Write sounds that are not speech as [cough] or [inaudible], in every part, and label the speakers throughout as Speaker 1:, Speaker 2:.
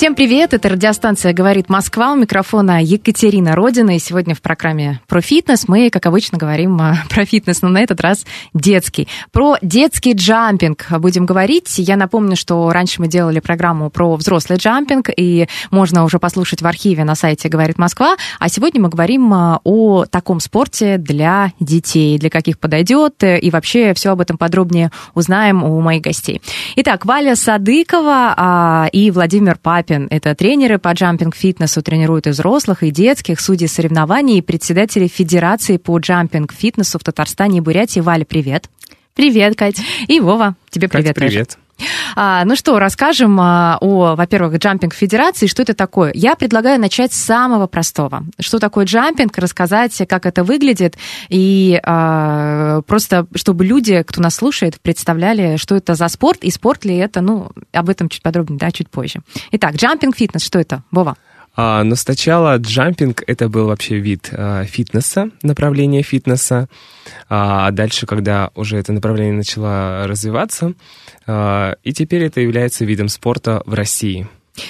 Speaker 1: Всем привет, это радиостанция «Говорит Москва», у микрофона Екатерина Родина, и сегодня в программе про фитнес мы, как обычно, говорим а, [laughs] про фитнес, но на этот раз детский. Про детский джампинг будем говорить. Я напомню, что раньше мы делали программу про взрослый джампинг, и можно уже послушать в архиве на сайте «Говорит Москва», а сегодня мы говорим а, о таком спорте для детей, для каких подойдет, и вообще все об этом подробнее узнаем у моих гостей. Итак, Валя Садыкова а, и Владимир Папин. Это тренеры по джампинг-фитнесу, тренируют и взрослых, и детских, судьи соревнований, и председатели Федерации по джампинг-фитнесу в Татарстане и Бурятии. Валя, привет.
Speaker 2: Привет, Катя.
Speaker 1: И Вова, тебе привет.
Speaker 3: Кать, привет.
Speaker 1: А, ну что, расскажем а, о, во-первых, джампинг федерации, что это такое. Я предлагаю начать с самого простого. Что такое джампинг, рассказать, как это выглядит, и а, просто, чтобы люди, кто нас слушает, представляли, что это за спорт, и спорт ли это, ну, об этом чуть подробнее, да, чуть позже. Итак, джампинг фитнес, что это, Вова?
Speaker 3: А, но сначала джампинг это был вообще вид а, фитнеса, направление фитнеса. А дальше, когда уже это направление начало развиваться, и теперь это является видом спорта в России.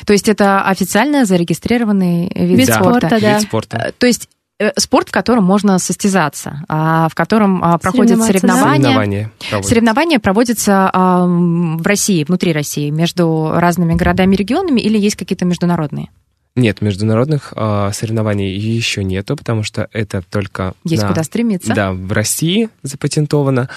Speaker 1: То есть это официально зарегистрированный вид,
Speaker 2: Вид
Speaker 1: спорта?
Speaker 2: спорта, да.
Speaker 3: Вид спорта.
Speaker 1: Э, То есть э, спорт, в котором можно состязаться, а, в котором а, проходят
Speaker 2: да?
Speaker 1: соревнования.
Speaker 3: Соревнования проводятся.
Speaker 1: Соревнования проводятся в России, внутри России, между разными городами и регионами, или есть какие-то международные?
Speaker 3: Нет, международных а, соревнований еще нету, потому что это только
Speaker 1: Есть
Speaker 3: на-
Speaker 1: куда стремиться?
Speaker 3: Да, в России запатентовано,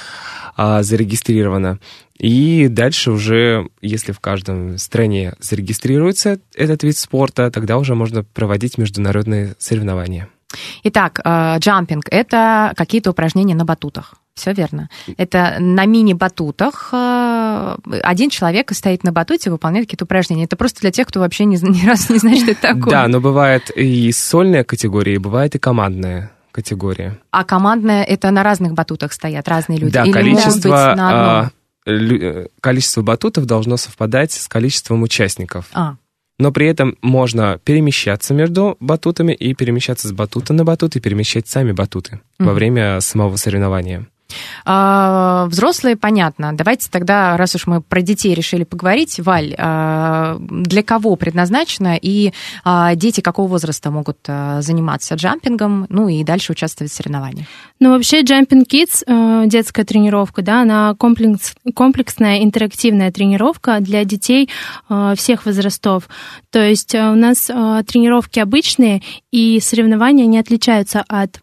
Speaker 3: а, зарегистрировано. И дальше уже, если в каждом стране зарегистрируется этот вид спорта, тогда уже можно проводить международные соревнования.
Speaker 1: Итак, э, джампинг – это какие-то упражнения на батутах. Все верно. Это на мини-батутах э, один человек стоит на батуте, выполняет какие-то упражнения. Это просто для тех, кто вообще ни, [laughs] ни разу не знает, что это такое.
Speaker 3: Да, но бывает и сольная категория, и бывает и командная категория.
Speaker 1: А командная – это на разных батутах стоят разные люди?
Speaker 3: Да,
Speaker 1: Или
Speaker 3: количество,
Speaker 1: быть на одном?
Speaker 3: а, э, количество батутов должно совпадать с количеством участников.
Speaker 1: А,
Speaker 3: Но при этом можно перемещаться между батутами и перемещаться с батута на батут и перемещать сами батуты во
Speaker 1: Мгм.
Speaker 3: время самого соревнования.
Speaker 1: А, взрослые, понятно. Давайте тогда, раз уж мы про детей решили поговорить, Валь, а, для кого предназначено и а, дети какого возраста могут заниматься джампингом, ну и дальше участвовать в соревнованиях?
Speaker 2: Ну, вообще, Jumping Kids, э, детская тренировка, да, она комплекс, комплексная интерактивная тренировка для детей э, всех возрастов. То есть э, у нас тренировки обычные, и соревнования не отличаются от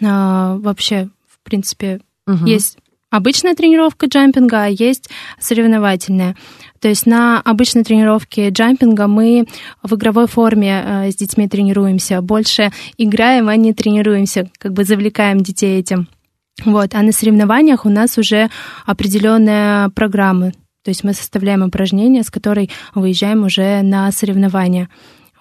Speaker 2: вообще, в принципе,
Speaker 1: Мгм.
Speaker 2: есть обычная тренировка джампинга, а есть соревновательная. То есть на обычной тренировке джампинга мы в игровой форме э, с детьми тренируемся, больше играем, а не тренируемся, как бы завлекаем детей этим. Вот. А на соревнованиях у нас уже определенная программа. То есть мы составляем упражнения, с которой выезжаем уже на соревнования.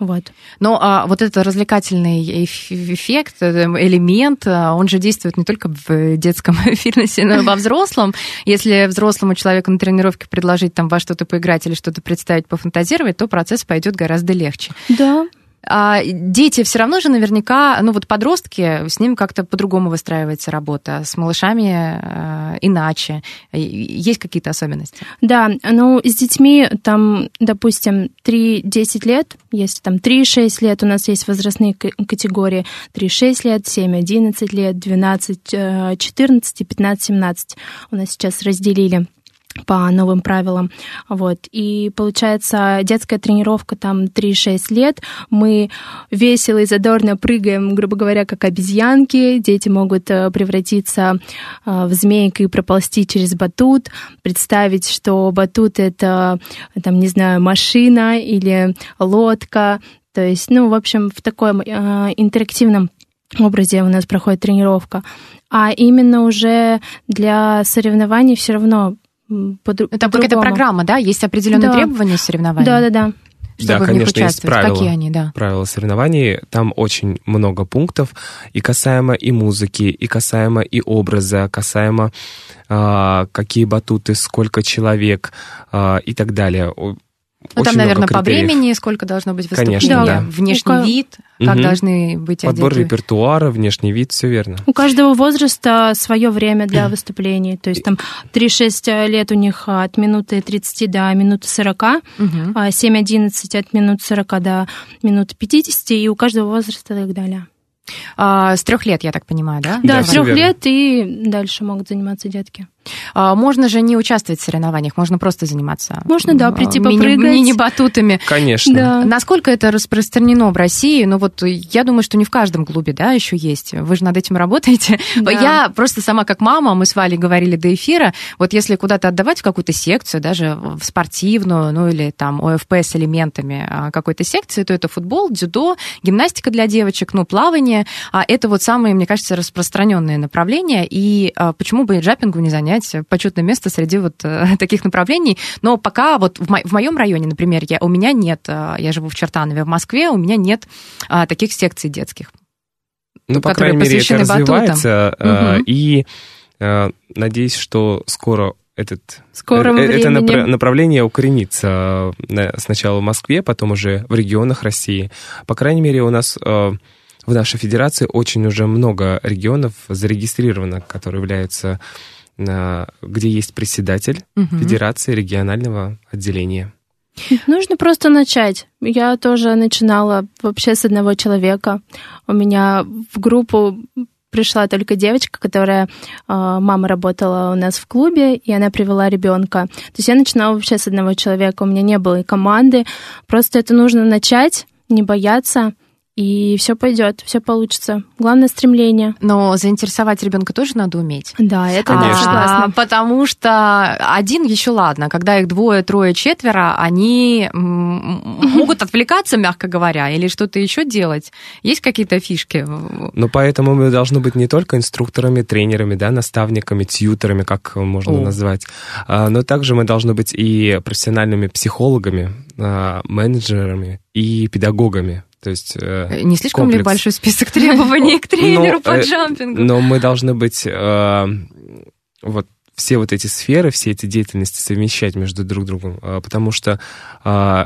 Speaker 2: Вот.
Speaker 1: Но а, вот этот развлекательный эф- эффект, э, элемент, а, он же действует не только в детском [laughs] фитнесе, но и во взрослом. Если взрослому человеку на тренировке предложить там во что-то поиграть или что-то представить, пофантазировать, то процесс пойдет гораздо легче.
Speaker 2: Да,
Speaker 1: А дети все равно же наверняка, ну вот подростки, с ним как-то по-другому выстраивается работа, с малышами э, иначе. Есть какие-то особенности?
Speaker 2: Да, ну, с детьми, там, допустим, 3-10 лет, если там 3-6 лет, у нас есть возрастные категории, 3-6 лет, 7-11 лет, 12, э, 14 и 15-17 у нас сейчас разделили по новым правилам. Вот. И получается, детская тренировка там 3-6 лет. Мы весело и задорно прыгаем, грубо говоря, как обезьянки. Дети могут э, превратиться э, в змейку и проползти через батут, представить, что батут — это, там, не знаю, машина или лодка. То есть, ну, в общем, в таком э, интерактивном образе у нас проходит тренировка. А именно уже для соревнований все равно по
Speaker 1: Это какая-то программа, да? Есть определенные
Speaker 2: Да.
Speaker 1: требования соревнований?
Speaker 2: Да, да, да.
Speaker 1: Чтобы
Speaker 3: да,
Speaker 1: в них
Speaker 3: конечно, есть
Speaker 1: участвовать.
Speaker 3: правила.
Speaker 1: Какие они, да?
Speaker 3: правила соревнований. Там очень много пунктов, и касаемо и музыки, и касаемо и образа, касаемо а, какие батуты, сколько человек а, и так далее.
Speaker 1: Ну, там, наверное, по времени, сколько должно быть выступлений,
Speaker 3: Конечно, да.
Speaker 1: внешний
Speaker 2: Ну, ка-
Speaker 1: вид, как
Speaker 3: Мгм.
Speaker 1: должны быть
Speaker 3: Подбор
Speaker 1: одеты.
Speaker 3: репертуара, внешний вид, все верно.
Speaker 2: У каждого возраста свое время для выступлений. То есть там 3-6 лет у них от минуты 30 до минуты 40,
Speaker 1: Мгм.
Speaker 2: а 7-11 от минуты 40 до минуты 50, и у каждого возраста и так далее.
Speaker 1: А, с трех лет, я так понимаю, да?
Speaker 2: Да,
Speaker 3: Да,
Speaker 2: с трех лет и дальше могут заниматься детки.
Speaker 1: А, Можно же не участвовать в соревнованиях, можно просто заниматься.
Speaker 2: Можно, да, прийти
Speaker 1: мини-
Speaker 2: попрыгать.
Speaker 1: Мини-батутами.
Speaker 3: Конечно.
Speaker 2: Да.
Speaker 1: Насколько это распространено в России? Ну вот я думаю, что не в каждом клубе, да, еще есть. Вы же над этим работаете.
Speaker 2: Да.
Speaker 1: Я просто сама как мама, мы с Валей говорили до эфира, вот если куда-то отдавать в какую-то секцию, даже в спортивную, ну или там ОФП с элементами а, какой-то секции, то это футбол, дзюдо, гимнастика для девочек, ну плавание. А это вот самые, мне кажется, распространенные направления. И почему бы и джапингу не занять почетное место среди вот э, [laughs] таких направлений? Но пока вот в, мо- в моем районе, например, я, у меня нет, а, я живу в Чертанове, в Москве, у меня нет а, таких секций детских.
Speaker 3: Ну, по крайней мере, это
Speaker 1: посвящены батутам.
Speaker 3: развивается. э,
Speaker 1: Мгм.
Speaker 3: И э, надеюсь, что скоро этот
Speaker 2: скором
Speaker 3: э, это
Speaker 2: времени.
Speaker 3: напра- направление укоренится э, сначала в Москве, потом уже в регионах России. По крайней мере, у нас э, в нашей федерации очень уже много регионов зарегистрировано, которые являются, э, где есть председатель
Speaker 1: Мгм.
Speaker 3: федерации регионального отделения.
Speaker 2: Нужно просто начать. Я тоже начинала вообще с одного человека. У меня в группу пришла только девочка, которая э, мама работала у нас в клубе, и она привела ребенка. То есть я начинала вообще с одного человека. У меня не было и команды. Просто это нужно начать, не бояться, и все пойдет, все получится. Главное стремление.
Speaker 1: Но заинтересовать ребенка тоже надо уметь.
Speaker 2: Да, это
Speaker 3: Конечно.
Speaker 2: да, согласна.
Speaker 1: А, потому что один еще ладно, когда их двое, трое, четверо, они могут [laughs] отвлекаться, мягко говоря, или что-то еще делать. Есть какие-то фишки?
Speaker 3: Но поэтому мы должны быть не только инструкторами, тренерами, да, наставниками, тьютерами, как можно
Speaker 1: О.
Speaker 3: назвать, а, но также мы должны быть и профессиональными психологами, а, менеджерами и педагогами. То есть э,
Speaker 1: Не слишком ли
Speaker 3: комплекс.
Speaker 1: большой список [laughs] требований к тренеру
Speaker 3: Ну,
Speaker 1: по
Speaker 3: э,
Speaker 1: джампингу?
Speaker 3: Но мы должны быть э, вот все вот эти сферы, все эти деятельности совмещать между друг другом, э, потому что э,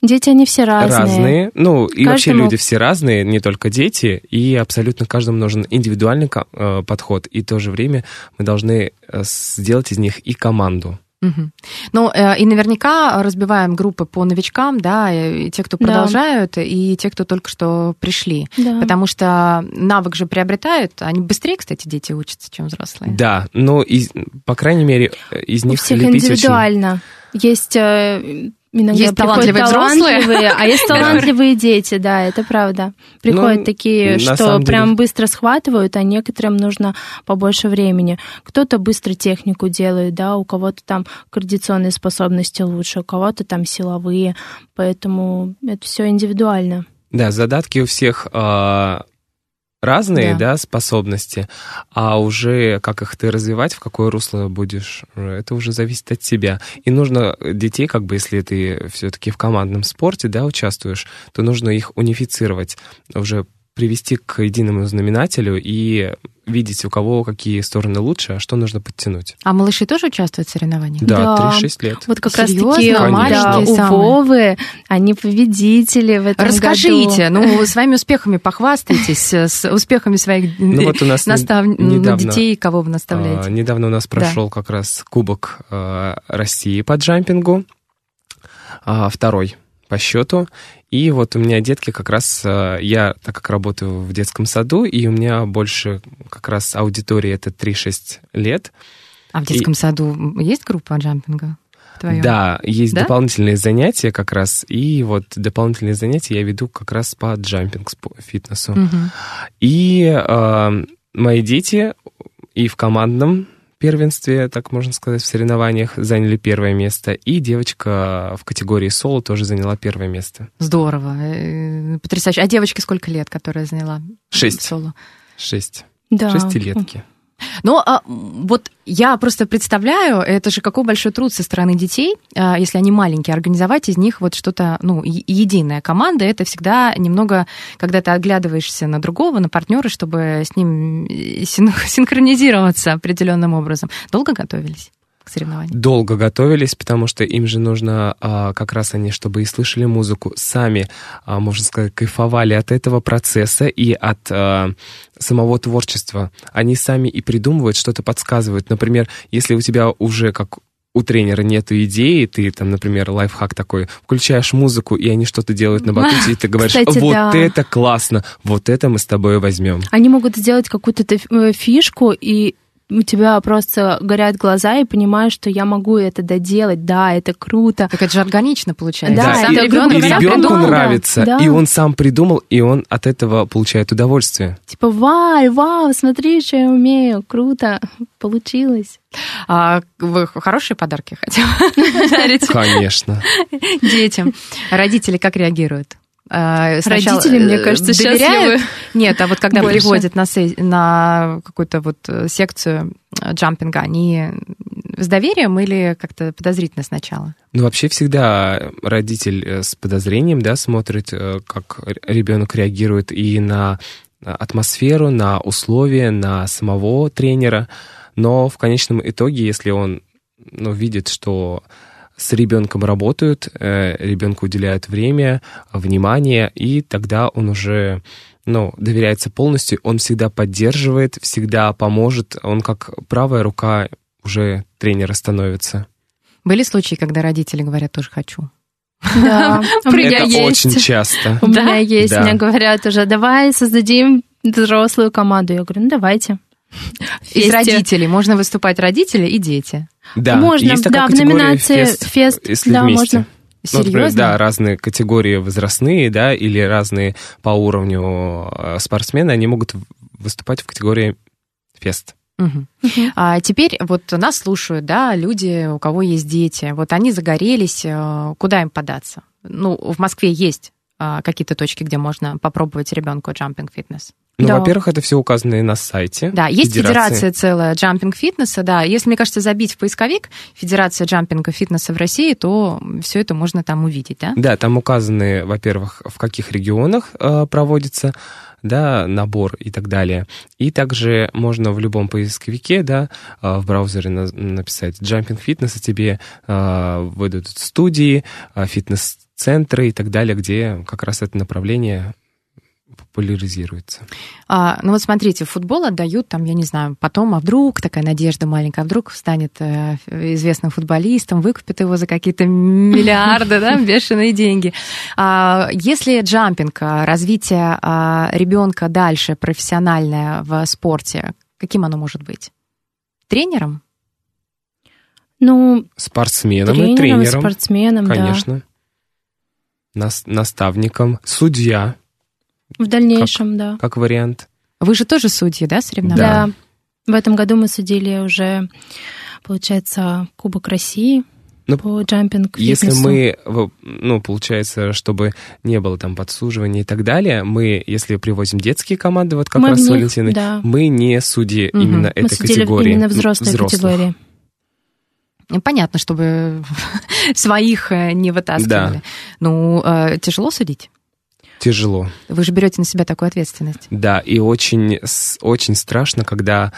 Speaker 2: Дети, они все разные.
Speaker 3: ну и вообще
Speaker 2: Каждому-
Speaker 3: люди все разные, не только дети, и абсолютно каждому нужен индивидуальный э, подход, и в то же время мы должны э, сделать из них и команду.
Speaker 1: Мгм. Ну, э, и наверняка разбиваем группы по новичкам, да, и те, кто
Speaker 2: Да.
Speaker 1: продолжают, и те, кто только что пришли.
Speaker 2: Да.
Speaker 1: Потому что навык же приобретают, они быстрее, кстати, дети учатся, чем взрослые.
Speaker 3: Да, но из, по крайней мере э, из
Speaker 2: У
Speaker 3: них
Speaker 2: всех
Speaker 3: лепить очень-
Speaker 2: индивидуально. Есть э, иногда
Speaker 1: Есть
Speaker 2: приходят
Speaker 1: талантливые взрослые.
Speaker 2: талантливые, а есть [laughs] талантливые дети, да, это правда. Приходят
Speaker 3: Ну,
Speaker 2: такие, что
Speaker 3: самом деле-
Speaker 2: прям быстро схватывают, а некоторым нужно побольше времени. Кто-то быстро технику делает, да, у кого-то там координационные способности лучше, у кого-то там силовые, поэтому это все индивидуально.
Speaker 3: Да, задатки у всех а, разные,
Speaker 1: Да.
Speaker 3: да. способности, а уже как их ты развивать, в какое русло будешь, э, это уже зависит от тебя. И нужно детей, как бы, если ты все-таки в командном спорте, да, участвуешь, то нужно их унифицировать, уже привести к единому знаменателю и видеть, у кого какие стороны лучше, а что нужно подтянуть.
Speaker 1: А малыши тоже участвуют в соревнованиях?
Speaker 3: Да,
Speaker 2: Да.
Speaker 3: 3-6 лет.
Speaker 2: Вот как
Speaker 1: Серьезно?
Speaker 2: раз таки да,
Speaker 1: Маленькие
Speaker 2: у? Вовы они победители в этом
Speaker 1: Расскажите,
Speaker 2: году.
Speaker 1: ну, [laughs] своими успехами похвастайтесь, с успехами своих [laughs]
Speaker 3: Ну вот у нас
Speaker 1: настав... ну,
Speaker 3: недавно,
Speaker 1: детей, кого вы наставляете.
Speaker 3: А, недавно у нас прошел как раз Кубок а, России по джампингу, а, второй по счету. И вот у меня детки как раз, а, я, так как работаю в детском саду, и у меня больше как раз аудитория это 3-6 лет.
Speaker 1: А в детском саду есть группа джампинга? Твоя?
Speaker 3: Да, есть
Speaker 1: Да?
Speaker 3: дополнительные занятия как раз, и вот дополнительные занятия я веду как раз по джампинг фитнесу.
Speaker 1: Мгм.
Speaker 3: И э, мои дети и в командном первенстве, так можно сказать, в соревнованиях заняли первое место, и девочка в категории соло тоже заняла первое место.
Speaker 1: Здорово, э, потрясающе. А девочке сколько лет, которая заняла
Speaker 3: Шесть.
Speaker 1: соло?
Speaker 3: Шесть.
Speaker 2: Да.
Speaker 3: Шестилетки.
Speaker 1: Ну, а, вот я просто представляю, это же какой большой труд со стороны детей, а, если они маленькие, организовать из них вот что-то, ну, единая команда, это всегда немного, когда ты оглядываешься на другого, на партнера, чтобы с ним э, син- синхронизироваться определенным образом. Долго готовились к соревнованиям?
Speaker 3: Долго готовились, потому что им же нужно а, как раз они, чтобы и слышали музыку, сами, а, можно сказать, кайфовали от этого процесса и от а, самого творчества. Они сами и придумывают, что-то подсказывают. Например, если у тебя уже как у тренера нету идеи, ты там, например, лайфхак такой, включаешь музыку, и они что-то делают на батуте, и ты [laughs] говоришь,
Speaker 2: Кстати,
Speaker 3: вот
Speaker 2: да.
Speaker 3: это классно, вот это мы с тобой возьмем.
Speaker 2: Они могут сделать какую-то э, фишку, и у тебя просто горят глаза, и понимаешь, что я могу это доделать, да, это круто.
Speaker 1: Так это же органично получается.
Speaker 2: Да,
Speaker 1: Сам
Speaker 2: это,
Speaker 1: ребенок
Speaker 3: и ребенку
Speaker 2: придумал, да,
Speaker 3: нравится,
Speaker 2: да.
Speaker 3: и он сам придумал, и он от этого получает удовольствие.
Speaker 2: Типа, вау, вау, смотри, что я умею, круто, получилось.
Speaker 1: А вы хорошие подарки хотите [laughs] дарить
Speaker 3: Конечно.
Speaker 1: детям? Родители как реагируют? А, сначала,
Speaker 2: Родители, мне
Speaker 1: э,
Speaker 2: кажется,
Speaker 1: доверяют?
Speaker 2: счастливы.
Speaker 1: Нет, а вот когда
Speaker 2: Больше.
Speaker 1: приводят на, на какую-то вот э, секцию э, джампинга, они с доверием или как-то подозрительно сначала?
Speaker 3: Ну, вообще всегда родитель э, с подозрением, да, смотрит, э, как ребенок реагирует и на атмосферу, на условия, на самого тренера. Но в конечном итоге, если он ну, видит, что с ребенком работают, э, ребенку уделяют время, внимание, и тогда он уже ну, доверяется полностью, он всегда поддерживает, всегда поможет, он как правая рука уже тренера становится.
Speaker 1: Были случаи, когда родители говорят, тоже хочу?
Speaker 2: Да, [laughs] у меня
Speaker 3: Это
Speaker 2: есть.
Speaker 3: очень часто.
Speaker 2: У меня есть, мне говорят уже, давай создадим взрослую команду. Я говорю, ну давайте.
Speaker 1: Из
Speaker 2: Фесте.
Speaker 1: родителей можно выступать родители и дети.
Speaker 3: Да,
Speaker 2: Можно,
Speaker 3: есть такая
Speaker 2: да, в номинации
Speaker 3: фест,
Speaker 2: фест,
Speaker 3: если
Speaker 2: да,
Speaker 3: вместе.
Speaker 2: можно.
Speaker 3: Ну, например,
Speaker 1: Серьезно?
Speaker 3: да, разные категории возрастные, да, или разные по уровню э, спортсмены, они могут выступать в категории фест.
Speaker 1: Мгм. А теперь вот нас слушают, да, люди, у кого есть дети. Вот они загорелись, э, куда им податься? Ну, в Москве есть какие-то точки, где можно попробовать ребенку джампинг фитнес.
Speaker 3: Ну,
Speaker 2: Да.
Speaker 3: во-первых, это все указано и на сайте.
Speaker 1: Да, есть
Speaker 3: Федерации.
Speaker 1: федерация целая джампинг фитнеса, да. Если, мне кажется, забить в поисковик Федерация джампинга фитнеса в России, то все это можно там увидеть, да?
Speaker 3: Да, там указаны, во-первых, в каких регионах э, проводится, да, набор и так далее. И также можно в любом поисковике, да, э, в браузере на- написать Jumping Fitness, и тебе э, выдадут студии, э, фитнес-центры и так далее, где как раз это направление популяризируется.
Speaker 1: А, ну вот смотрите, футбол отдают, там, я не знаю, потом, а вдруг такая надежда маленькая, а вдруг станет э, известным футболистом, выкупит его за какие-то миллиарды, да, [laughs] бешеные деньги. А, если джампинг, а, развитие ребенка дальше профессиональное в спорте, каким оно может быть? Тренером?
Speaker 2: Ну,
Speaker 3: Спортсменом
Speaker 2: тренером,
Speaker 3: и тренером,
Speaker 2: спортсменом,
Speaker 3: конечно. Нас- наставником, судья.
Speaker 2: В дальнейшем, да.
Speaker 3: как вариант.
Speaker 1: Вы же тоже судьи, да, соревнований?
Speaker 2: Да. В этом году мы судили уже, получается, Кубок России
Speaker 3: Ну,
Speaker 2: по джампинг
Speaker 3: Если
Speaker 2: фитнесу.
Speaker 3: мы, в- ну, получается, чтобы не было там подсуживания и так далее, мы, если привозим детские команды, вот как
Speaker 2: Мы
Speaker 3: раз с
Speaker 2: них,
Speaker 3: Валентиной,
Speaker 2: да.
Speaker 3: мы не судьи
Speaker 1: Мгм.
Speaker 3: именно
Speaker 2: Мы
Speaker 3: этой
Speaker 2: судили
Speaker 3: категории.
Speaker 2: именно взрослой
Speaker 3: взрослых.
Speaker 2: категории.
Speaker 1: Ну, Понятно, чтобы [laughs] своих э, не вытаскивали.
Speaker 3: Да.
Speaker 1: Ну, э, тяжело судить?
Speaker 3: Тяжело.
Speaker 1: Вы же берете на себя такую ответственность.
Speaker 3: Да, и очень, очень страшно, когда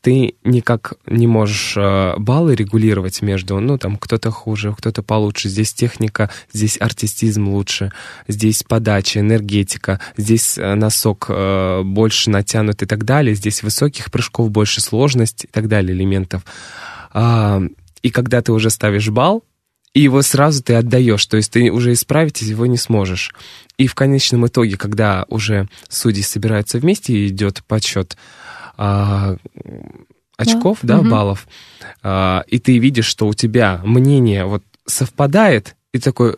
Speaker 3: ты никак не можешь э, баллы регулировать между, ну, там, кто-то хуже, кто-то получше. Здесь техника, здесь артистизм лучше, здесь подача, энергетика, здесь э, носок э, больше натянут и так далее, здесь высоких прыжков больше сложность и так далее элементов. А, и когда ты уже ставишь балл, и его сразу ты отдаешь, то есть ты уже исправить его не сможешь. И в конечном итоге, когда уже судьи собираются вместе и идет подсчет а, очков, да,
Speaker 2: Мгм.
Speaker 3: баллов, а, и ты видишь, что у тебя мнение вот совпадает, и такой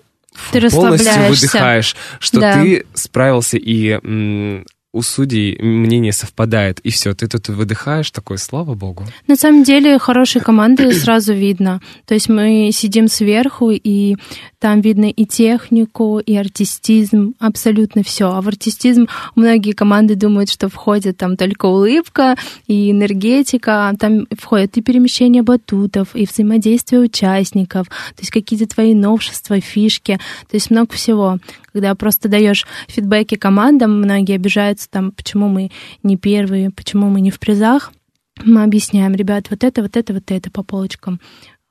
Speaker 2: Ты
Speaker 3: полностью выдыхаешь, что
Speaker 2: Да.
Speaker 3: ты справился и м, у судей мнение совпадает, и все, ты тут выдыхаешь такой, слава богу.
Speaker 2: На самом деле хорошие команды [clears throat] сразу видно. То есть мы сидим сверху, и там видно и технику, и артистизм, абсолютно все. А в артистизм многие команды думают, что входит там только улыбка и энергетика, а там входит и перемещение батутов, и взаимодействие участников, то есть какие-то твои новшества, фишки, то есть много всего. Когда просто даешь фидбэки командам, многие обижаются там, почему мы не первые, почему мы не в призах. Мы объясняем, ребят, вот это, вот это, вот это по полочкам.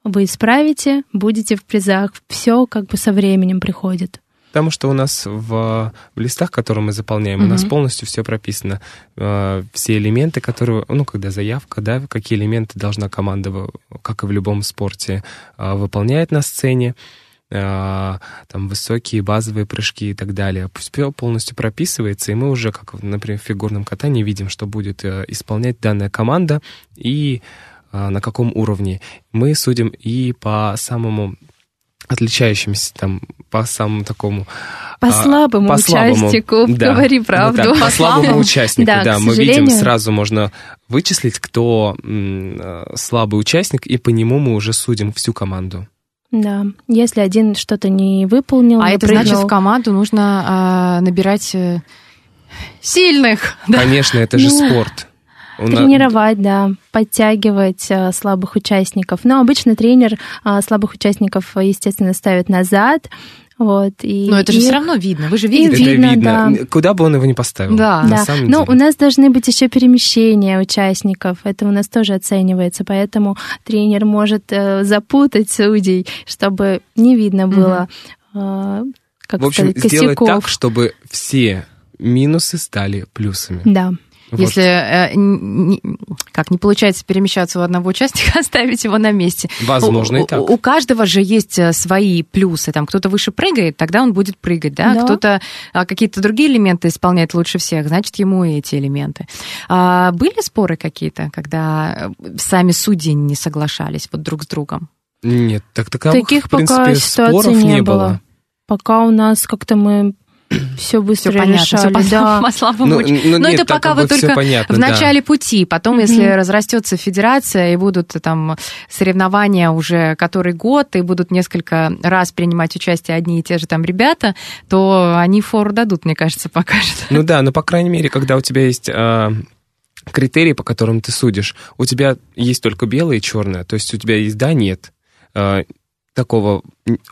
Speaker 2: Вы исправите, будете в призах. Все как бы со временем приходит.
Speaker 3: Потому что у нас в, в листах, которые мы заполняем, mm-hmm. у нас полностью все прописано. Э, все элементы, которые, ну, когда заявка, да, какие элементы должна команда, как и в любом спорте, э, выполнять на сцене э, там высокие базовые прыжки и так далее. Все полностью прописывается, и мы уже, как, например, в фигурном катании, видим, что будет э, исполнять данная команда и э, на каком уровне. Мы судим и по самому отличающимся там по самому такому
Speaker 2: по слабому по участнику слабому,
Speaker 3: да,
Speaker 2: говори правду
Speaker 3: ну, так, по слабому участнику да, [laughs] да. мы видим сразу можно вычислить кто слабый участник и по нему мы уже судим всю команду
Speaker 2: да, если один что-то не выполнил,
Speaker 1: а
Speaker 2: не
Speaker 1: это
Speaker 2: прыгнул...
Speaker 1: значит в команду нужно а, набирать э, сильных.
Speaker 3: Конечно, это же ну, спорт.
Speaker 2: Тренировать, да, подтягивать а, слабых участников. Но обычно тренер а, слабых участников, естественно, ставит назад, вот, и,
Speaker 1: Но это же
Speaker 2: и...
Speaker 1: все равно видно, вы же видите.
Speaker 3: Это
Speaker 2: видно,
Speaker 3: видно,
Speaker 2: да.
Speaker 3: куда бы он его ни поставил.
Speaker 2: Да,
Speaker 3: на
Speaker 2: да.
Speaker 3: Самом
Speaker 2: Но
Speaker 3: деле.
Speaker 2: у нас должны быть еще перемещения участников, это у нас тоже оценивается, поэтому тренер может э, запутать судей, чтобы не видно было, э, как
Speaker 3: В общем,
Speaker 2: сказать,
Speaker 3: сделать
Speaker 2: косяков.
Speaker 3: так, чтобы все минусы стали плюсами.
Speaker 2: Да.
Speaker 3: Вот.
Speaker 1: Если э, не, как не получается перемещаться у одного участника, [laughs] оставить его на месте.
Speaker 3: Возможно,
Speaker 1: у,
Speaker 3: и так.
Speaker 1: У, каждого же есть э, свои плюсы. Там кто-то выше прыгает, тогда он будет прыгать, да.
Speaker 2: Да.
Speaker 1: Кто-то а, какие-то другие элементы исполняет лучше всех, значит ему и эти элементы. А, были споры какие-то, когда э, сами судьи не соглашались вот друг с другом?
Speaker 3: Нет, так таковых,
Speaker 2: Таких
Speaker 3: в принципе,
Speaker 2: пока ситуаций
Speaker 3: споров
Speaker 2: не
Speaker 3: не
Speaker 2: было.
Speaker 3: было.
Speaker 2: Пока у нас как-то мы [clears throat] все быстро
Speaker 1: Все понятно,
Speaker 2: решали,
Speaker 1: все по,
Speaker 2: да. [laughs]
Speaker 1: по слабому
Speaker 3: Ну, ну,
Speaker 1: Но
Speaker 3: нет,
Speaker 1: это пока вы только
Speaker 3: понятно,
Speaker 1: в
Speaker 3: да.
Speaker 1: начале пути. Потом, если разрастется федерация и будут там соревнования уже который год, и будут несколько раз принимать участие одни и те же там ребята, то они фору дадут, мне кажется, [laughs] покажут.
Speaker 3: Ну да, но по крайней мере, когда у тебя есть а, критерии, по которым ты судишь, у тебя есть только белое и черное, то есть у тебя есть да, нет. А, такого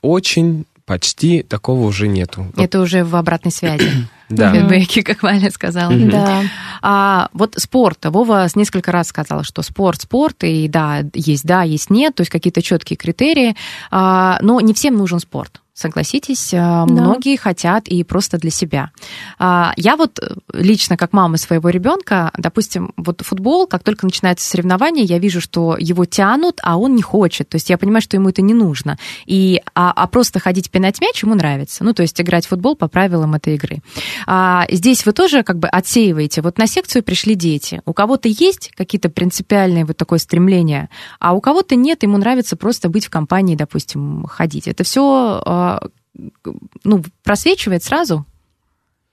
Speaker 3: очень, почти, такого уже нету. Вот,
Speaker 1: Это уже в обратной связи. [clears throat]
Speaker 3: да.
Speaker 1: Фидбэки, как Валя сказала.
Speaker 2: Да.
Speaker 1: А вот спорт. Вова несколько раз сказала, что спорт, спорт, и да, есть да, есть нет, то есть какие-то четкие критерии, А, но не всем нужен спорт. Согласитесь, а, многие хотят и просто для себя. А, Я вот лично, как мама своего ребенка, допустим, вот футбол, как только начинается соревнование, я вижу, что его тянут, а он не хочет. То есть я понимаю, что ему это не нужно. И, а, а просто ходить пинать мяч ему нравится. Ну, то есть играть в футбол по правилам этой игры. А здесь вы тоже как бы отсеиваете. Вот на секцию пришли дети. У кого-то есть какие-то принципиальные вот такое стремление, а у кого-то нет, ему нравится просто быть в компании, допустим, ходить. Это все ну, просвечивает сразу.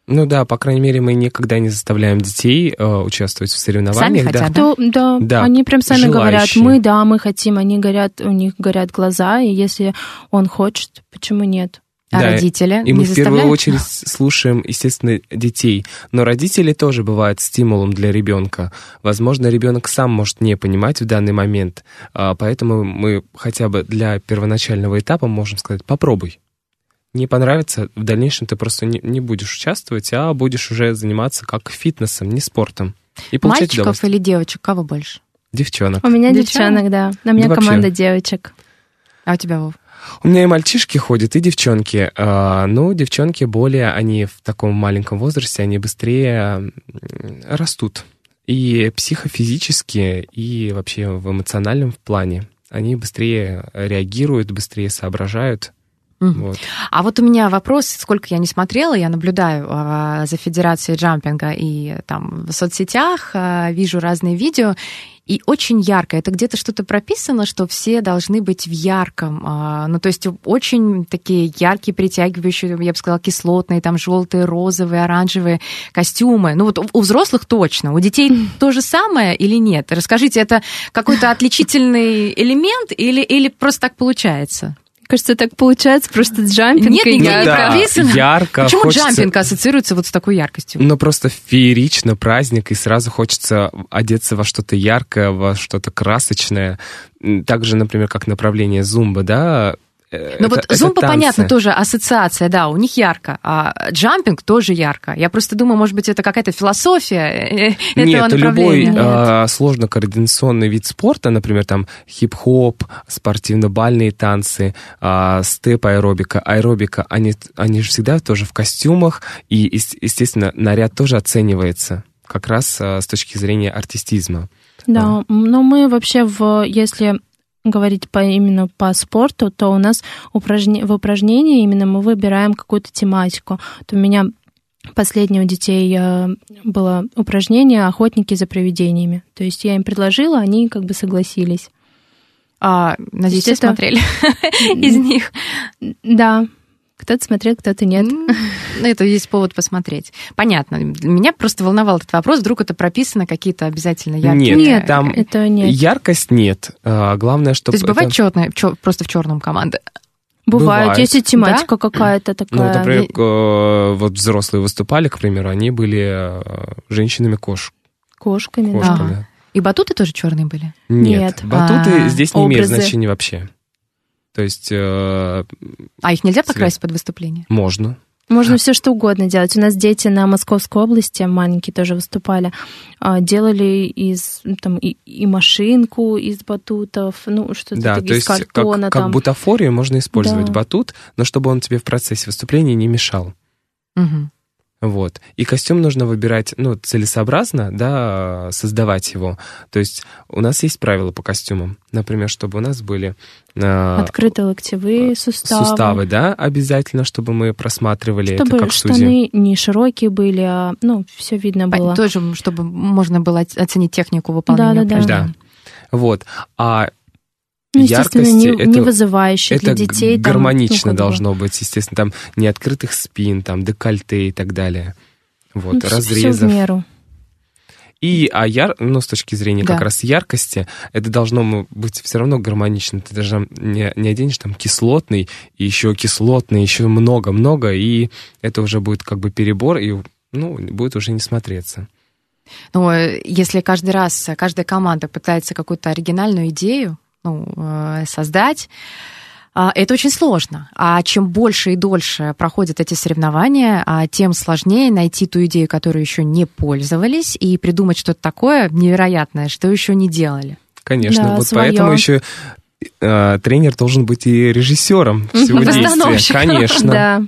Speaker 3: Ну да, по крайней мере, мы никогда не заставляем детей э, участвовать в соревнованиях.
Speaker 1: Сами
Speaker 3: да.
Speaker 1: хотят,
Speaker 2: Кто, да,
Speaker 3: Да,
Speaker 2: они прям сами говорят,
Speaker 3: желающие.
Speaker 2: мы, да, мы хотим, они горят, у них горят глаза, и если он хочет, почему нет?
Speaker 1: А
Speaker 3: Да,
Speaker 1: родители
Speaker 3: И мы
Speaker 1: не
Speaker 3: в первую очередь слушаем, естественно, детей. Но родители тоже бывают стимулом для ребенка. Возможно, ребенок сам может не понимать в данный момент. а, Поэтому мы хотя бы для первоначального этапа можем сказать, попробуй. Не понравится, в дальнейшем ты просто не, не будешь участвовать, а будешь уже заниматься как фитнесом, не спортом. И
Speaker 1: Мальчиков или девочек, кого больше?
Speaker 3: Девчонок.
Speaker 2: У меня
Speaker 1: Девчонок?
Speaker 2: девчонок, да. На меня
Speaker 3: Да вообще.
Speaker 2: команда девочек.
Speaker 1: А у тебя, Вов?
Speaker 3: У меня и мальчишки ходят, и девчонки. Ну, девчонки более, они в таком маленьком возрасте, они быстрее растут. И психофизически, и вообще в эмоциональном плане. Они быстрее реагируют, быстрее соображают. Вот.
Speaker 1: А вот у меня вопрос, сколько я не смотрела, я наблюдаю а, за Федерацией джампинга и там в соцсетях, а, вижу разные видео, и очень ярко. Это где-то что-то прописано, что все должны быть в ярком. А, ну, то есть очень такие яркие, притягивающие, я бы сказала, кислотные, там желтые, розовые, оранжевые костюмы. Ну, вот у взрослых точно. У детей [laughs] то же самое или нет? Расскажите, это какой-то отличительный элемент или, или просто так получается?
Speaker 2: Кажется, так получается, просто джампинг.
Speaker 1: Нет, нигде
Speaker 3: Ну
Speaker 1: не
Speaker 3: да, ярко,
Speaker 1: Почему
Speaker 3: хочется-
Speaker 1: джампинг ассоциируется вот с такой яркостью?
Speaker 3: Ну, просто феерично, праздник, и сразу хочется одеться во что-то яркое, во что-то красочное. Также, например, как направление зумба, да? Э,
Speaker 1: Ну
Speaker 3: это-
Speaker 1: вот
Speaker 3: это
Speaker 1: зумба,
Speaker 3: танцы.
Speaker 1: понятно, тоже ассоциация, да, у них ярко, а джампинг тоже ярко. Я просто думаю, может быть, это какая-то философия э, этого
Speaker 3: Нет, любой
Speaker 1: направления.
Speaker 3: а, сложно-координационный вид спорта, например, там хип-хоп, спортивно-бальные танцы, а, степ-аэробика, аэробика, они, они же всегда тоже в костюмах, и, ес- естественно, наряд тоже оценивается как раз а, с точки зрения артистизма.
Speaker 2: Да, но мы вообще, в, если говорить по, именно по спорту, то у нас упражне, в упражнении именно мы выбираем какую-то тематику. Вот у меня последнее у детей э, было упражнение «Охотники за привидениями». То есть я им предложила, они как бы согласились.
Speaker 1: А, надеюсь, все
Speaker 2: это-
Speaker 1: смотрели [laughs] из них.
Speaker 2: Да, кто-то смотрел, кто-то нет.
Speaker 1: Ну, [laughs] это есть повод посмотреть. Понятно. Меня просто волновал этот вопрос. Вдруг это прописано, какие-то обязательно яркие...
Speaker 3: Нет,
Speaker 2: Нет,
Speaker 3: там
Speaker 2: это нет.
Speaker 3: яркость нет. А, главное,
Speaker 1: То
Speaker 3: чтобы...
Speaker 1: есть бывает
Speaker 3: это-
Speaker 1: чёрная- чё- просто в черном команда?
Speaker 2: Бывает,
Speaker 3: бывает.
Speaker 2: если тематика какая-то
Speaker 3: Ну,
Speaker 2: такая.
Speaker 3: например, э, вот взрослые выступали, к примеру, они были э, женщинами-кош.
Speaker 2: кошками,
Speaker 3: Кошками.
Speaker 2: да.
Speaker 1: Ага. И батуты тоже черные были?
Speaker 3: Нет,
Speaker 2: Нет.
Speaker 3: батуты
Speaker 1: А,
Speaker 3: здесь не имеют
Speaker 2: образы.
Speaker 3: значения вообще. То есть э,
Speaker 1: А их нельзя
Speaker 3: Цвет.
Speaker 1: покрасить под выступление?
Speaker 3: можно.
Speaker 2: Можно все что угодно делать. У нас дети на Московской области, маленькие тоже выступали, а, делали из ну, там и, и машинку из батутов, ну что-то
Speaker 3: Да, то
Speaker 2: из
Speaker 3: есть как,
Speaker 2: картона
Speaker 3: как
Speaker 2: там.
Speaker 3: бутафорию можно использовать
Speaker 2: Да.
Speaker 3: батут, но чтобы он тебе в процессе выступления не мешал.
Speaker 1: Мгм.
Speaker 3: Вот. И костюм нужно выбирать, ну, целесообразно, да, создавать его. То есть у нас есть правила по костюмам. Например, чтобы у нас были э,
Speaker 2: Открытые локтевые суставы.
Speaker 3: суставы, да, обязательно, чтобы мы просматривали
Speaker 2: Чтобы
Speaker 3: это как судьи.
Speaker 2: штаны не широкие были, а ну все видно было.
Speaker 1: Тоже, чтобы можно было оц- оценить технику выполнения
Speaker 2: Да-да-да.
Speaker 1: упражнений.
Speaker 3: Да. Вот. А
Speaker 2: Ну, естественно, не,
Speaker 3: яркости
Speaker 2: не
Speaker 3: это-
Speaker 2: вызывающие
Speaker 3: это
Speaker 2: для детей.
Speaker 3: г-
Speaker 2: там,
Speaker 3: гармонично
Speaker 2: ну,
Speaker 3: должно быть, естественно, там не открытых спин, там декольте и так далее. Вот,
Speaker 2: ну,
Speaker 3: разрезов.
Speaker 2: в меру.
Speaker 3: И, а яр, ну, с точки зрения
Speaker 1: Да.
Speaker 3: как раз яркости, это должно быть все равно гармонично. Ты даже не, не оденешь там кислотный, и еще кислотный, еще много-много, и это уже будет как бы перебор, и, ну, будет уже не смотреться.
Speaker 1: Но э, если каждый раз э, каждая команда пытается какую-то оригинальную идею ну, э, создать, а, это очень сложно. А чем больше и дольше проходят эти соревнования, а, тем сложнее найти ту идею, которую еще не пользовались, и придумать что-то такое невероятное, что еще не делали.
Speaker 3: Конечно,
Speaker 2: Да,
Speaker 3: вот
Speaker 2: своё.
Speaker 3: поэтому еще э, тренер должен быть и режиссером [laughs] всего действия. Конечно.
Speaker 2: Да.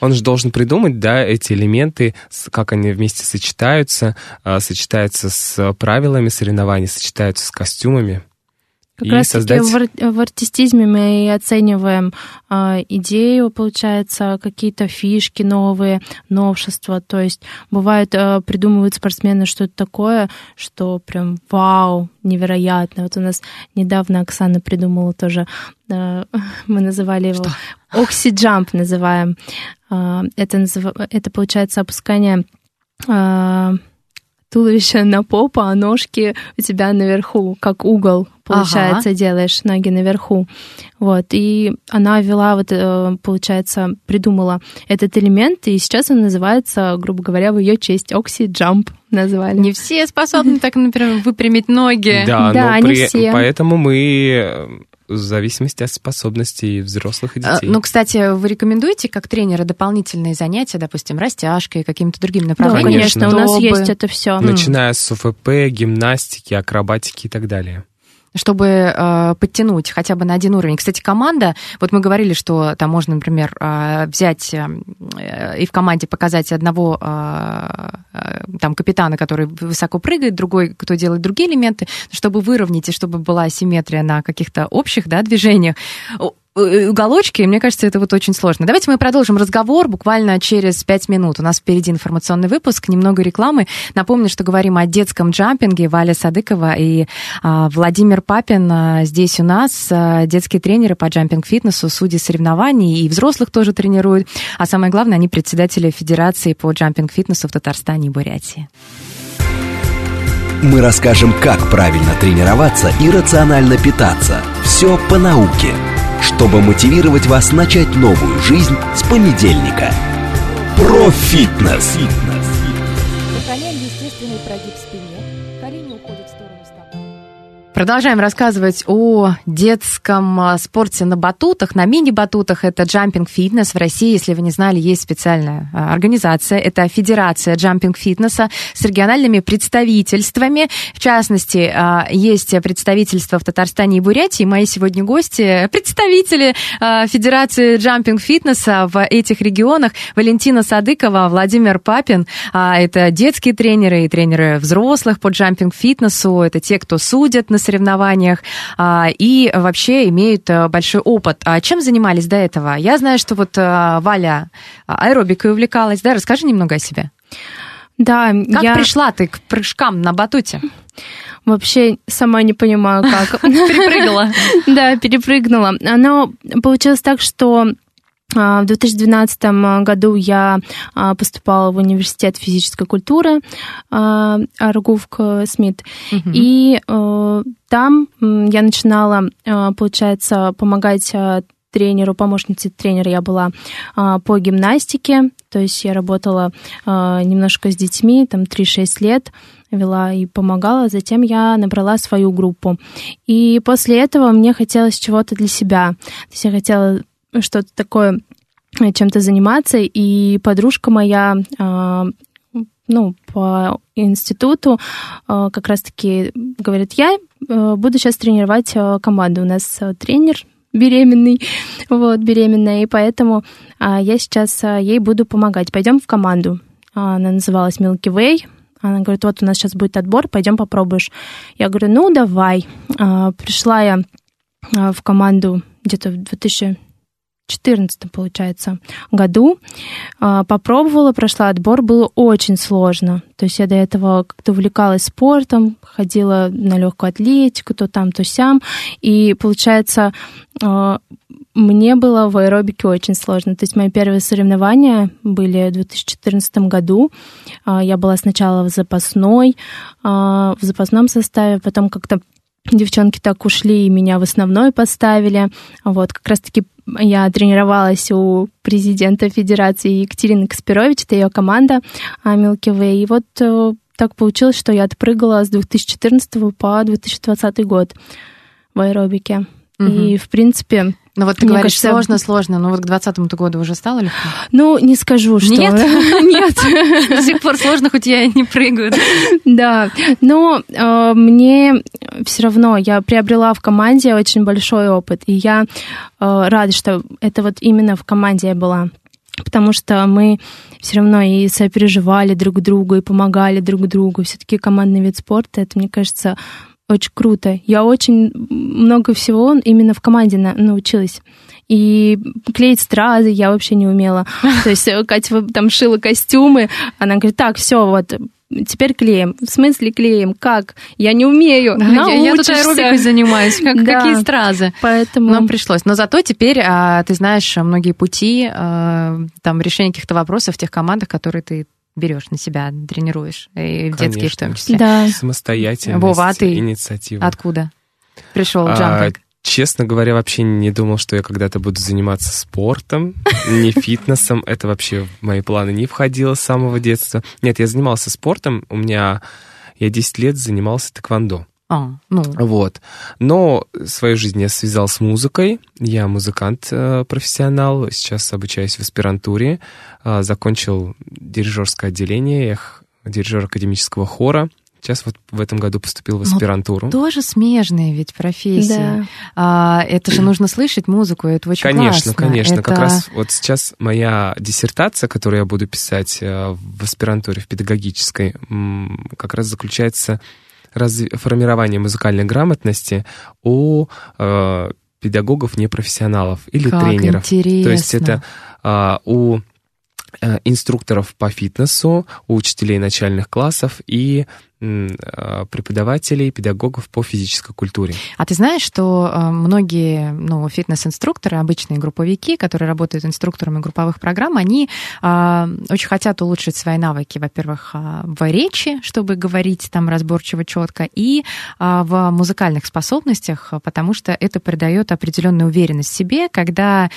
Speaker 3: Он же должен придумать, да, эти элементы, как они вместе сочетаются, а, сочетаются с правилами соревнований, сочетаются с костюмами.
Speaker 2: Как
Speaker 3: и
Speaker 2: раз
Speaker 3: создать...
Speaker 2: таки в, в артистизме мы и оцениваем а, идею, получается, какие-то фишки новые, новшества. То есть бывает, а, придумывают спортсмены что-то такое, что прям вау, невероятно. Вот у нас недавно Оксана придумала тоже, а, [laughs] мы называли его оксиджамп называем. А, это, называ- это получается опускание а, туловища на попу, а ножки у тебя наверху, как угол, получается, делаешь ноги наверху. Вот. И она ввела, вот, э, получается, придумала этот элемент, и сейчас он называется, грубо говоря, в ее честь окси-джамп назвали.
Speaker 1: Не все способны так, например, выпрямить ноги.
Speaker 3: Да,
Speaker 2: Да,
Speaker 3: но
Speaker 2: не
Speaker 3: при...
Speaker 2: все.
Speaker 3: поэтому мы э, в зависимости от способностей взрослых и
Speaker 1: А,
Speaker 3: детей.
Speaker 1: Ну, кстати, вы рекомендуете как тренеры дополнительные занятия, допустим, растяжкой, какими-то другими направлениями?
Speaker 2: конечно, у нас
Speaker 1: чтобы-
Speaker 2: есть это все.
Speaker 3: Начиная с ОФП, гимнастики, акробатики и так далее.
Speaker 1: Чтобы э, подтянуть хотя бы на один уровень. Кстати, команда, вот мы говорили, что там можно, например, э, взять э, и в команде показать одного э, э, там капитана, который высоко прыгает, другой, кто делает другие элементы, чтобы выровнять и чтобы была асимметрия на каких-то общих да, движениях. О, э, уголочки, мне кажется, это вот очень сложно. Давайте мы продолжим разговор буквально через пять минут. У нас впереди информационный выпуск, немного рекламы. Напомню, что говорим о детском джампинге. Валя Садыкова и а, Владимир Папин а, здесь у нас, а, детские тренеры по джампинг-фитнесу, судьи соревнований и взрослых тоже тренируют. А самое главное, они председатели Федерации по джампинг-фитнесу в Татарстане и Бурятии.
Speaker 4: Мы расскажем, как правильно тренироваться и рационально питаться. Все по науке, чтобы мотивировать вас начать новую жизнь с понедельника. Профитнес.
Speaker 5: Сохраняем
Speaker 1: Продолжаем рассказывать о детском а, спорте на батутах, на мини-батутах. Это Jumping Fitness. В России, если вы не знали, есть специальная а, организация. Это Федерация Jumping Фитнеса с региональными представительствами. В частности, а, есть представительство в Татарстане и Бурятии. Мои сегодня гости, представители Федерации Jumping Фитнеса в этих регионах. Валентина Садыкова, Владимир Папин. Это детские тренеры и тренеры взрослых по Jumping Фитнесу. Это те, кто судят на соревнованиях а, и вообще имеют а, большой опыт. А чем занимались до этого? Я знаю, что вот а, Валя аэробикой увлекалась, да? Расскажи немного о себе.
Speaker 2: Да,
Speaker 1: Как
Speaker 2: я
Speaker 1: пришла ты к прыжкам на батуте?
Speaker 2: вообще сама не понимаю, как. [laughs]
Speaker 1: Перепрыгала.
Speaker 2: Да, перепрыгнула. Оно получилось так, что а, в 2012 году я а, поступала в университет физической культуры а, Аргувк Смит.
Speaker 1: Мгм.
Speaker 2: И э, там я начинала, получается, помогать тренеру, помощницей тренера я была а, по гимнастике, то есть я работала а, немножко с детьми, там 3-6 лет вела и помогала, затем я набрала свою группу. И после этого мне хотелось чего-то для себя. То есть я хотела что-то такое, э, чем-то заниматься, и подружка моя а, ну, по институту э, как раз-таки говорит, я э, буду сейчас тренировать э, команду. У нас тренер беременный, [laughs] вот, беременная, и поэтому а, я сейчас а, ей буду помогать. Пойдем в команду. А, Она называлась Milky Way. Она говорит, вот у нас сейчас будет отбор, пойдем попробуешь. Я говорю, ну, давай. А, Пришла я а, в команду где-то в 2014, получается, году. А, Попробовала, прошла отбор, было очень сложно. То есть я до этого как-то увлекалась спортом, ходила на легкую атлетику, то там, то сям. И получается, а, мне было в аэробике очень сложно. То есть мои первые соревнования были в 2014 году. А, Я была сначала в запасной, в запасном составе, потом как-то девчонки так ушли и меня в основной поставили. Вот, как раз-таки я тренировалась у президента Федерации Екатерины Каспирович, это ее команда а, Milky Way. И вот э, так получилось, что я отпрыгала с 2014 по 2020 год в аэробике. И, в принципе,
Speaker 1: Ну вот ты
Speaker 2: Мне
Speaker 1: говоришь,
Speaker 2: кажется,
Speaker 1: сложно, сложно, но вот к 2020 году уже стало легко?
Speaker 2: ну, не скажу, что...
Speaker 1: Нет? [laughs]
Speaker 2: Нет. [laughs]
Speaker 1: До сих пор сложно, хоть я и не прыгаю.
Speaker 2: Да, но э, мне все равно я приобрела в команде очень большой опыт, и я э, рада, что это вот именно в команде я была. Потому что мы все равно и сопереживали друг другу, и помогали друг другу. Все-таки командный вид спорта, это, мне кажется, очень круто. Я очень много всего именно в команде на- научилась. И клеить стразы я вообще не умела. [laughs] То есть э, Катя там шила костюмы, она говорит, так, все, вот, теперь клеим. В смысле клеим? Как? Я не умею.
Speaker 1: Да, я, я тут аэробикой занимаюсь. Как-
Speaker 2: Да.
Speaker 1: Какие стразы?
Speaker 2: Поэтому...
Speaker 1: Но пришлось. Но зато теперь а, ты знаешь многие пути а, там решения каких-то вопросов в тех командах, которые ты берешь на себя, тренируешь, и в детские в том
Speaker 3: Конечно.
Speaker 1: числе.
Speaker 2: Да.
Speaker 3: Самостоятельность,
Speaker 1: Вова, а ты
Speaker 3: инициатива.
Speaker 1: Откуда пришел
Speaker 3: А,
Speaker 1: джампинг?
Speaker 3: Честно говоря, вообще не думал, что я когда-то буду заниматься спортом, [laughs] не фитнесом. Это вообще в мои планы не входило с самого детства. Нет, я занимался спортом. У меня... Я 10 лет занимался тэквондо.
Speaker 1: А, ну,
Speaker 3: Вот. Но свою жизнь я связал с музыкой. Я музыкант, э, профессионал. Сейчас обучаюсь в аспирантуре. А, Закончил дирижерское отделение. Я дирижер академического хора. Сейчас вот в этом году поступил в
Speaker 1: Ну,
Speaker 3: аспирантуру.
Speaker 1: тоже смежные ведь профессии.
Speaker 2: Да.
Speaker 1: А, это же нужно слышать музыку, это очень
Speaker 3: Конечно,
Speaker 1: классно.
Speaker 3: конечно. Как
Speaker 1: Это-
Speaker 3: раз вот сейчас моя диссертация, которую я буду писать э, в аспирантуре, в педагогической, как раз заключается разви- формирование музыкальной грамотности о э, педагогов непрофессионалов или
Speaker 1: Как
Speaker 3: тренеров.
Speaker 1: интересно.
Speaker 3: То есть это а, у э, инструкторов по фитнесу, у учителей начальных классов и преподавателей, педагогов по физической культуре.
Speaker 1: А ты знаешь, что э, многие ну, фитнес-инструкторы, обычные групповики, которые работают инструкторами групповых программ, они э, очень хотят улучшить свои навыки, во-первых, в речи, чтобы говорить там разборчиво, четко, и в музыкальных способностях, потому что это придает определенную уверенность в себе, когда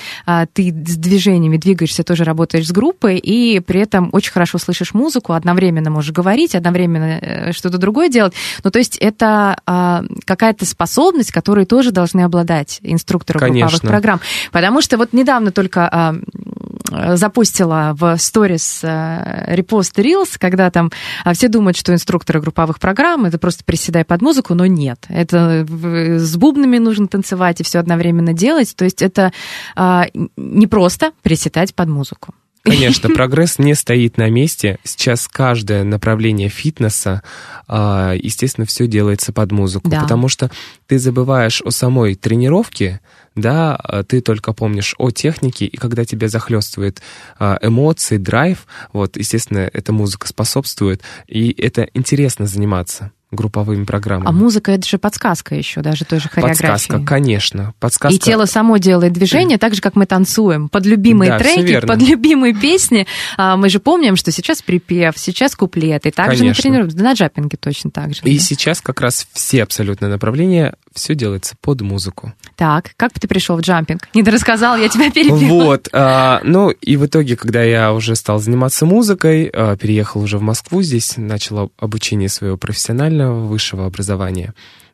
Speaker 1: ты с движениями двигаешься, тоже работаешь с группой, и при этом очень хорошо слышишь музыку, одновременно можешь говорить, одновременно э, что-то другое делать. Ну, то есть это а, какая-то способность, которой тоже должны обладать инструкторы групповых
Speaker 3: Конечно.
Speaker 1: программ. Потому что вот недавно только а, м, запустила в сторис а, репост Reels, когда там а, все думают, что инструкторы групповых программ это просто приседай под музыку, но нет. Это с бубнами нужно танцевать и все одновременно делать. То есть это а, не просто приседать под музыку.
Speaker 3: Конечно, прогресс не стоит на месте. Сейчас каждое направление фитнеса, а, естественно, все делается под музыку,
Speaker 1: Да.
Speaker 3: потому что ты забываешь о самой тренировке, да, а ты только помнишь о технике, и когда тебя захлестывает а, эмоции, драйв, вот, естественно, эта музыка способствует, и это интересно заниматься групповыми программами.
Speaker 1: А музыка это же подсказка еще, даже той же хореографии.
Speaker 3: Подсказка, конечно. Подсказка.
Speaker 1: И тело само делает движение, так же, как мы танцуем. Под любимые
Speaker 3: Да,
Speaker 1: треки, под любимые песни. А, Мы же помним, что сейчас припев, сейчас куплет. И также
Speaker 3: Конечно.
Speaker 1: тренируемся. Да на джаппинге точно так же.
Speaker 3: И
Speaker 1: да.
Speaker 3: сейчас как раз все абсолютно направления, все делается под музыку.
Speaker 1: Так, как бы ты пришел в джампинг? Не рассказал, я тебя перебила.
Speaker 3: Вот, а, ну и в итоге, когда я уже стал заниматься музыкой, а, переехал уже в Москву, здесь начал обучение своего профессионального высшего образования.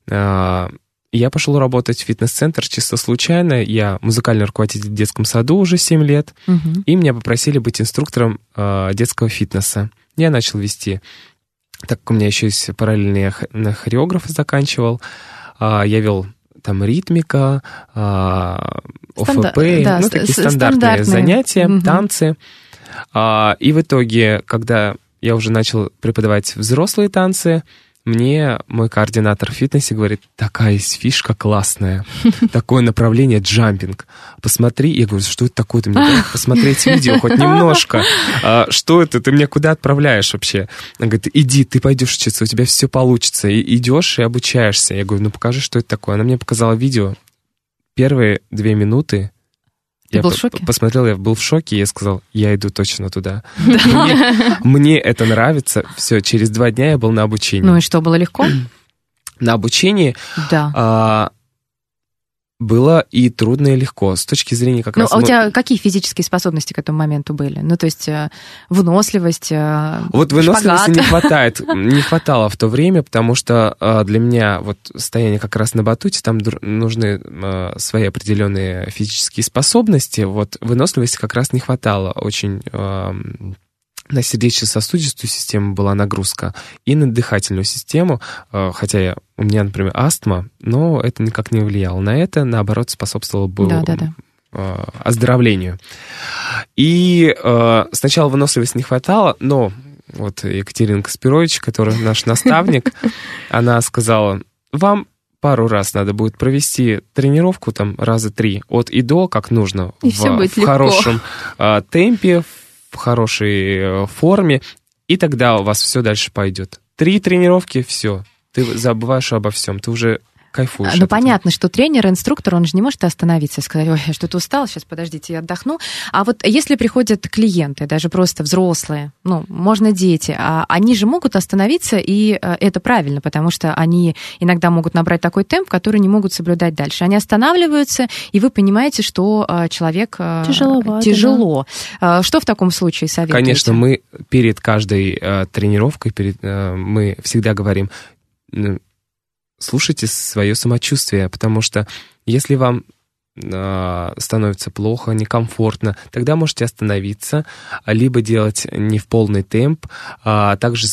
Speaker 3: А, Я пошел работать в фитнес-центр чисто случайно. Я музыкальный руководитель в детском саду уже 7 лет.
Speaker 1: Мгм.
Speaker 3: И меня попросили быть инструктором а, детского фитнеса. Я начал вести, так как у меня еще есть параллельно я х- на хореографа заканчивал, а, я вел там ритмика, ОФП,
Speaker 1: да,
Speaker 3: ну, такие стандартные,
Speaker 1: стандартные.
Speaker 3: занятия,
Speaker 1: Мгм.
Speaker 3: танцы. И в итоге, когда я уже начал преподавать взрослые танцы, мне мой координатор в фитнесе говорит, такая есть фишка классная, [laughs] такое направление джампинг. Посмотри, я говорю, что это такое? Ты мне [laughs] дай посмотреть видео хоть немножко. А, Что это? Ты меня куда отправляешь вообще? Он говорит, иди, ты пойдешь учиться, у тебя все получится. И идешь и обучаешься. Я говорю, ну покажи, что это такое. Она мне показала видео. Первые две минуты
Speaker 1: Ты
Speaker 3: я
Speaker 1: был в шоке?
Speaker 3: посмотрел, я был в шоке, и я сказал, я иду точно туда. [laughs] Мне, мне это нравится. Все, через два дня я был на обучении.
Speaker 1: Ну и что, было легко?
Speaker 3: На обучении
Speaker 1: Да.
Speaker 3: Было и трудно, и легко. С точки зрения как
Speaker 1: Ну,
Speaker 3: раз...
Speaker 1: а у тебя какие физические способности к этому моменту были? Ну, то есть э, выносливость, э,
Speaker 3: Вот выносливости
Speaker 1: шпагат?
Speaker 3: не хватает, [laughs] не хватало в то время, потому что а, для меня вот стояние как раз на батуте, там нужны свои определенные физические способности, вот выносливости как раз не хватало очень... на сердечно-сосудистую систему была нагрузка и на дыхательную систему, а, хотя я, у меня, например, астма, но это никак не влияло на это, наоборот, способствовало бы
Speaker 1: Да-да-да.
Speaker 3: э, оздоровлению. И э, сначала выносливости не хватало, но вот Екатерина Каспирович, который наш [laughs] наставник, она сказала, вам пару раз надо будет провести тренировку, там, раза три, от и до, как нужно,
Speaker 2: И
Speaker 3: в, в хорошем э, темпе, в хорошей э, форме, и тогда у вас все дальше пойдет. Три тренировки, все. Ты забываешь обо всем, ты уже кайфуешь.
Speaker 1: Ну,
Speaker 3: от этого.
Speaker 1: понятно, что тренер, инструктор, он же не может остановиться и сказать, ой, я что-то устал, сейчас подождите, я отдохну. А вот если приходят клиенты, даже просто взрослые, ну, можно дети, а они же могут остановиться, и э, это правильно, потому что они иногда могут набрать такой темп, который не могут соблюдать дальше. Они останавливаются, и вы понимаете, что э, человек э,
Speaker 2: Тяжеловато,
Speaker 1: тяжело. Э, Что в таком случае советуете?
Speaker 3: Конечно, мы перед каждой тренировкой, перед, мы всегда говорим, ну, слушайте свое самочувствие, потому что если вам становится плохо, некомфортно, тогда можете остановиться, а либо делать не в полный темп, а также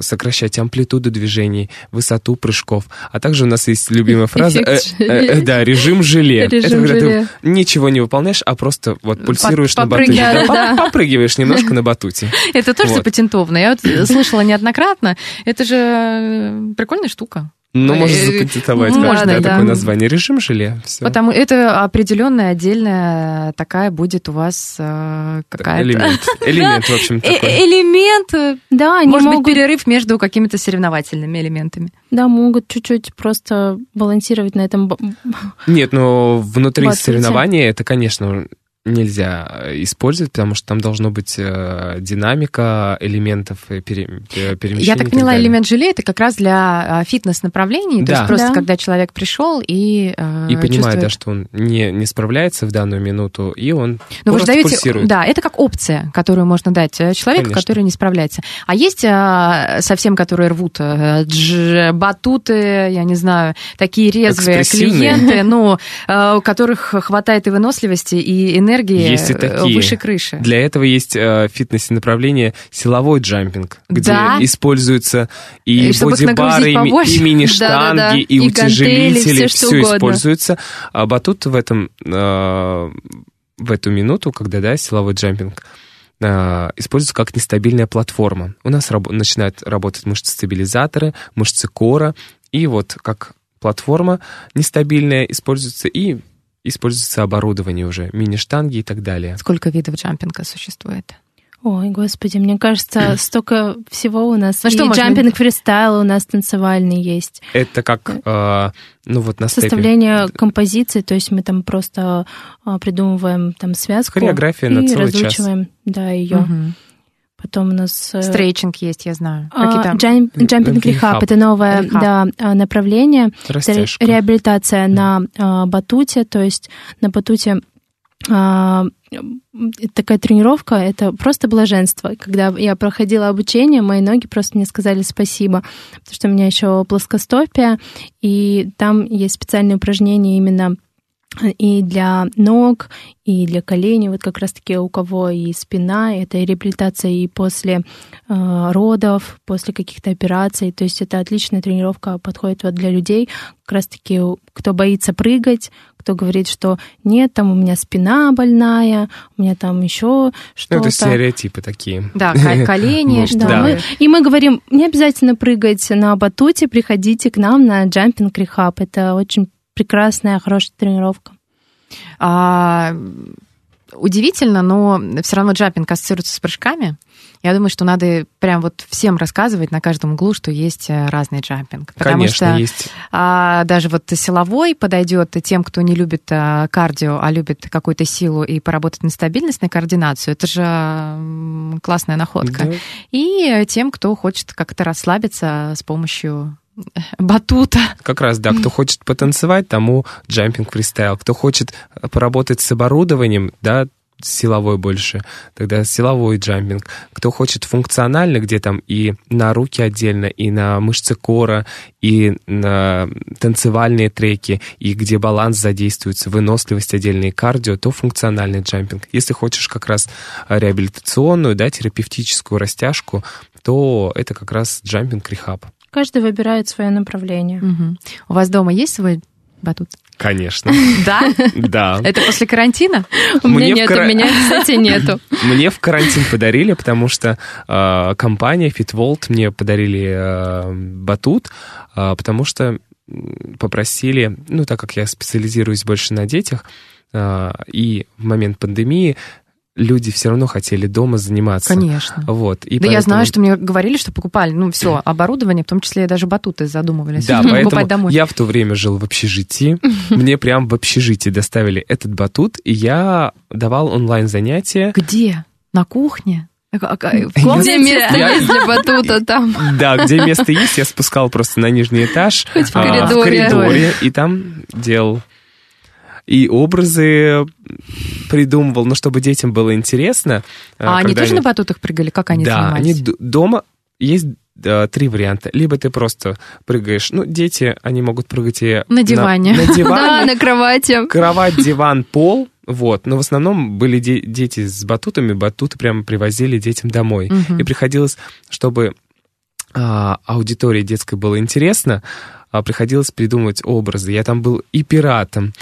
Speaker 3: сокращать амплитуду движений, высоту прыжков. А также у нас есть любимая [laughs] фраза, э, э, э, да, режим желе. [laughs] Это
Speaker 2: Режим
Speaker 3: когда ты
Speaker 2: желе.
Speaker 3: ничего не выполняешь, а просто вот пульсируешь на батуте. Да,
Speaker 1: да.
Speaker 3: поп- Попрыгиваешь немножко [laughs] на батуте.
Speaker 1: Это тоже
Speaker 3: Вот.
Speaker 1: запатентовано. Я вот слышала неоднократно. Это же э, прикольная штука.
Speaker 3: Ну, можно
Speaker 1: Э,
Speaker 3: запатентовать
Speaker 1: можно,
Speaker 3: как, да,
Speaker 1: да.
Speaker 3: такое название. Режим желе. Все.
Speaker 1: Потому это определенная отдельная такая будет у вас э, какая-то...
Speaker 3: Элемент. [laughs] Элемент, в общем,
Speaker 1: Э,
Speaker 3: такой.
Speaker 1: Элемент, э,
Speaker 2: Да, они
Speaker 1: может
Speaker 2: могут,
Speaker 1: быть, перерыв между какими-то соревновательными элементами.
Speaker 2: да, могут чуть-чуть просто балансировать на этом.
Speaker 3: Нет, но внутри соревнования это, конечно, нельзя использовать, потому что там должно быть э, динамика элементов и пере- э, перемещения.
Speaker 1: Я так поняла,
Speaker 3: далее.
Speaker 1: элемент желе это как раз для а, фитнес-направлений, то
Speaker 3: Да.
Speaker 1: есть просто
Speaker 2: Да.
Speaker 1: когда человек пришел и э,
Speaker 3: И понимает,
Speaker 1: чувствует-
Speaker 3: да, что он не, не справляется в данную минуту, и он
Speaker 1: Но Ну, вы же даете,
Speaker 3: пульсирует.
Speaker 1: да, это как опция, которую можно дать э, человеку,
Speaker 3: Конечно.
Speaker 1: который не справляется. А есть а, совсем, которые рвут э, дж- батуты, я не знаю, такие резвые клиенты, [laughs] ну, э, у которых хватает и выносливости, и энергии
Speaker 3: Есть и
Speaker 1: э,
Speaker 3: такие.
Speaker 1: выше крыши.
Speaker 3: Для этого есть э, в фитнесе направление силовой джампинг, где
Speaker 1: Да.
Speaker 3: используются и,
Speaker 1: И
Speaker 3: бодибары, и, [laughs] мини-штанги, и, утяжелители, все
Speaker 2: угодно.
Speaker 3: используется. А батут в этом э, в эту минуту, когда да, силовой джампинг э, используется как нестабильная платформа. У нас рабо- начинают работать мышцы-стабилизаторы, мышцы кора, и вот как платформа нестабильная используется и используется оборудование уже, мини-штанги и так далее.
Speaker 1: Сколько видов джампинга существует?
Speaker 2: Ой, господи, мне кажется, [clears throat] столько всего у нас.
Speaker 1: Ну,
Speaker 2: и
Speaker 1: что можно-
Speaker 2: джампинг фристайл у нас танцевальный есть.
Speaker 3: Это как, э, ну вот на степе.
Speaker 2: Составление композиции, то есть мы там просто а, придумываем там связку
Speaker 3: Хореография
Speaker 2: и
Speaker 3: на целый час.
Speaker 2: разучиваем, да, ее.
Speaker 1: Мгм.
Speaker 2: Потом у нас э,
Speaker 1: Стретчинг есть, я знаю.
Speaker 2: а,
Speaker 1: Какие-то-
Speaker 2: джам- джампинг Rehab. Это новое да, а, направление. Это
Speaker 3: Растяжка.
Speaker 2: реабилитация на а, батуте, то есть на батуте а, такая тренировка, это просто блаженство. Когда я проходила обучение, мои ноги просто мне сказали спасибо, потому что у меня еще плоскостопие, и там есть специальные упражнения именно и для ног, и для коленей, вот как раз-таки у кого и спина, это и реабилитация и после э, родов, после каких-то операций, то есть это отличная тренировка, подходит вот для людей, как раз-таки кто боится прыгать, кто говорит, что нет, там у меня спина больная, у меня там еще
Speaker 3: Ну,
Speaker 2: что-то.
Speaker 3: это стереотипы такие.
Speaker 1: Да, ко- [laughs] колени,
Speaker 3: Может,
Speaker 1: что
Speaker 2: Да,
Speaker 3: Да.
Speaker 2: мы- и мы говорим, не обязательно прыгать на батуте, приходите к нам на джампинг рехаб. Это очень прекрасная, хорошая тренировка.
Speaker 1: А, удивительно, но все равно джампинг ассоциируется с прыжками. Я думаю, что надо прям вот всем рассказывать на каждом углу, что есть э, разный джампинг. Потому
Speaker 3: Конечно,
Speaker 1: что
Speaker 3: есть.
Speaker 1: а, даже вот силовой подойдет тем, кто не любит а, кардио, а любит какую-то силу и поработать на стабильность, на координацию. Это же классная находка.
Speaker 3: Да.
Speaker 1: И тем, кто хочет как-то расслабиться с помощью э, батута.
Speaker 3: Как раз, да, кто хочет потанцевать, тому джампинг фристайл. Кто хочет поработать с оборудованием, да, силовой больше, тогда силовой джампинг. Кто хочет функционально, где там и на руки отдельно, и на мышцы кора, и на танцевальные треки, и где баланс задействуется, выносливость отдельно и кардио, то функциональный джампинг. Если хочешь как раз реабилитационную, да, терапевтическую растяжку, то это как раз джампинг рехаб.
Speaker 2: Каждый выбирает свое направление.
Speaker 1: Мгм. У вас дома есть свой батут?
Speaker 3: Конечно. [laughs]
Speaker 1: Да?
Speaker 3: Да.
Speaker 1: Это после карантина?
Speaker 2: У меня
Speaker 3: Мне в
Speaker 2: нет,
Speaker 3: кара-
Speaker 2: у меня, кстати, нету. [laughs]
Speaker 3: Мне в карантин подарили, потому что э, компания Fitvolt мне подарили э, батут, э, потому что попросили, ну, так как я специализируюсь больше на детях, и в момент пандемии люди все равно хотели дома заниматься.
Speaker 1: Конечно.
Speaker 3: Вот, и
Speaker 1: да я
Speaker 3: поэтому-
Speaker 1: знаю, что мне говорили, что покупали, ну, все, оборудование, в том числе даже батуты задумывались
Speaker 3: Да, [laughs]
Speaker 1: покупать
Speaker 3: поэтому
Speaker 1: домой.
Speaker 3: я в то время жил в общежитии. [laughs] Мне прям в общежитии доставили этот батут, и я давал онлайн-занятия.
Speaker 1: Где? На кухне? А- а- В
Speaker 2: Где место
Speaker 3: Я-
Speaker 2: есть для батута [laughs] там?
Speaker 3: Да, где место есть, я спускал просто на нижний этаж.
Speaker 2: Хоть в
Speaker 3: а,
Speaker 2: коридоре.
Speaker 3: коридоре, и там делал. И образы придумывал, ну, чтобы детям было интересно.
Speaker 1: А они
Speaker 3: когда
Speaker 1: тоже на батутах прыгали? Как они
Speaker 3: Да, они
Speaker 1: занимались?
Speaker 3: д- дома есть э, три варианта. Либо ты просто прыгаешь, ну, дети, они могут прыгать и...
Speaker 1: На диване.
Speaker 3: На, [laughs]
Speaker 2: Да,
Speaker 3: диване.
Speaker 2: на кровати.
Speaker 3: Кровать, [laughs] диван, пол. Вот, но в основном были де- дети с батутами, батуты прямо привозили детям домой.
Speaker 1: Мгм.
Speaker 3: И приходилось, чтобы а, аудитории детской было интересно, приходилось придумывать образы. Я там был и пиратом,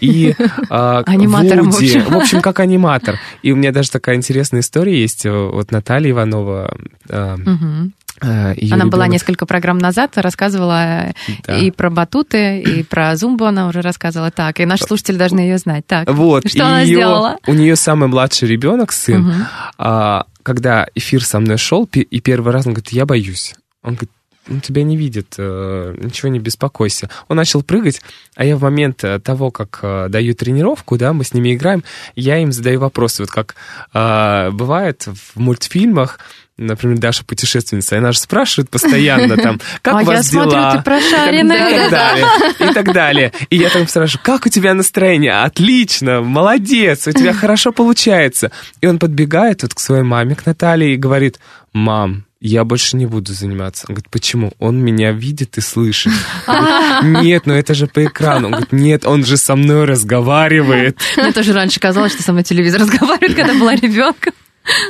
Speaker 3: и [laughs] а,
Speaker 1: Аниматором, в общем.
Speaker 3: как аниматор. И у меня даже такая интересная история есть. Э, Вот Наталья Иванова, а,
Speaker 1: Мгм.
Speaker 3: э, её
Speaker 1: Она была несколько программ назад, рассказывала
Speaker 3: Да.
Speaker 1: и про батуты, и [clears throat] про зумбу она уже рассказывала. Так, и наши слушатели должны ее знать. Так,
Speaker 3: Вот.
Speaker 1: что
Speaker 3: и
Speaker 1: она
Speaker 3: её-
Speaker 1: сделала?
Speaker 3: У нее самый младший ребенок, сын.
Speaker 1: Мгм.
Speaker 3: А, когда эфир со мной шел, и первый раз он говорит, я боюсь. Он говорит, ну, тебя не видит, э, ничего не беспокойся. Он начал прыгать, а я в момент э, того, как э, даю тренировку, да, мы с ними играем, я им задаю вопросы. Вот как бывает в мультфильмах, например, Даша путешественница, и она же спрашивает постоянно там, [laughs] как
Speaker 1: а
Speaker 3: у
Speaker 1: я
Speaker 3: вас
Speaker 1: смотрю,
Speaker 3: дела?
Speaker 1: ты прошаренная.
Speaker 3: И так далее. И так далее. И я там спрашиваю, как у тебя настроение? Отлично, молодец, у тебя хорошо получается. И он подбегает вот к своей маме, к Наталье, и говорит, мам, я больше не буду заниматься. Он говорит, почему? Он меня видит и слышит. [laughs] Нет, ну это же по экрану. Он говорит, нет, он же со мной разговаривает. [laughs]
Speaker 1: Мне тоже раньше казалось, что со мной телевизор разговаривает, когда была ребенком.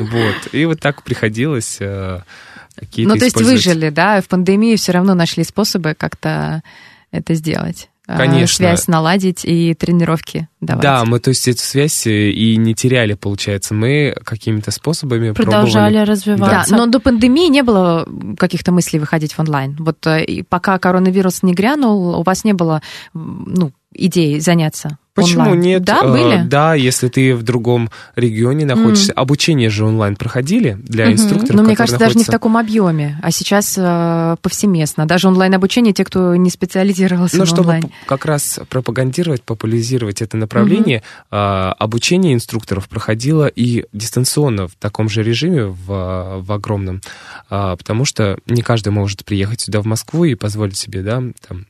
Speaker 3: Вот. И вот так приходилось э, какие-то
Speaker 1: Ну, то есть выжили, да, в пандемии все равно нашли способы как-то это сделать. А,
Speaker 3: Конечно.
Speaker 1: Связь наладить и тренировки давать.
Speaker 3: Да, мы, то есть, эту связь и не теряли, получается. Мы какими-то способами
Speaker 2: Продолжали
Speaker 3: пробовали.
Speaker 1: Да,
Speaker 2: развиваться.
Speaker 1: но до пандемии не было каких-то мыслей выходить в онлайн. Вот э, и пока коронавирус не грянул, у вас не было ну, идей заняться
Speaker 3: Почему
Speaker 1: онлайн?
Speaker 3: нет?
Speaker 1: Да,
Speaker 3: Э,
Speaker 1: были?
Speaker 3: Да, если ты в другом регионе находишься. Обучение же онлайн проходили для
Speaker 2: Мгм.
Speaker 3: инструкторов,
Speaker 1: Но мне
Speaker 3: которые
Speaker 1: кажется, даже не в
Speaker 3: находятся-
Speaker 1: таком объеме, а сейчас э, повсеместно. Даже онлайн-обучение, те, кто не специализировался
Speaker 3: Ну,
Speaker 1: на
Speaker 3: чтобы
Speaker 1: онлайн.
Speaker 3: как раз пропагандировать, популяризировать это направление, а, обучение инструкторов проходило и дистанционно в таком же режиме, в, в огромном, А, потому что не каждый может приехать сюда, в Москву, и позволить себе, да, там,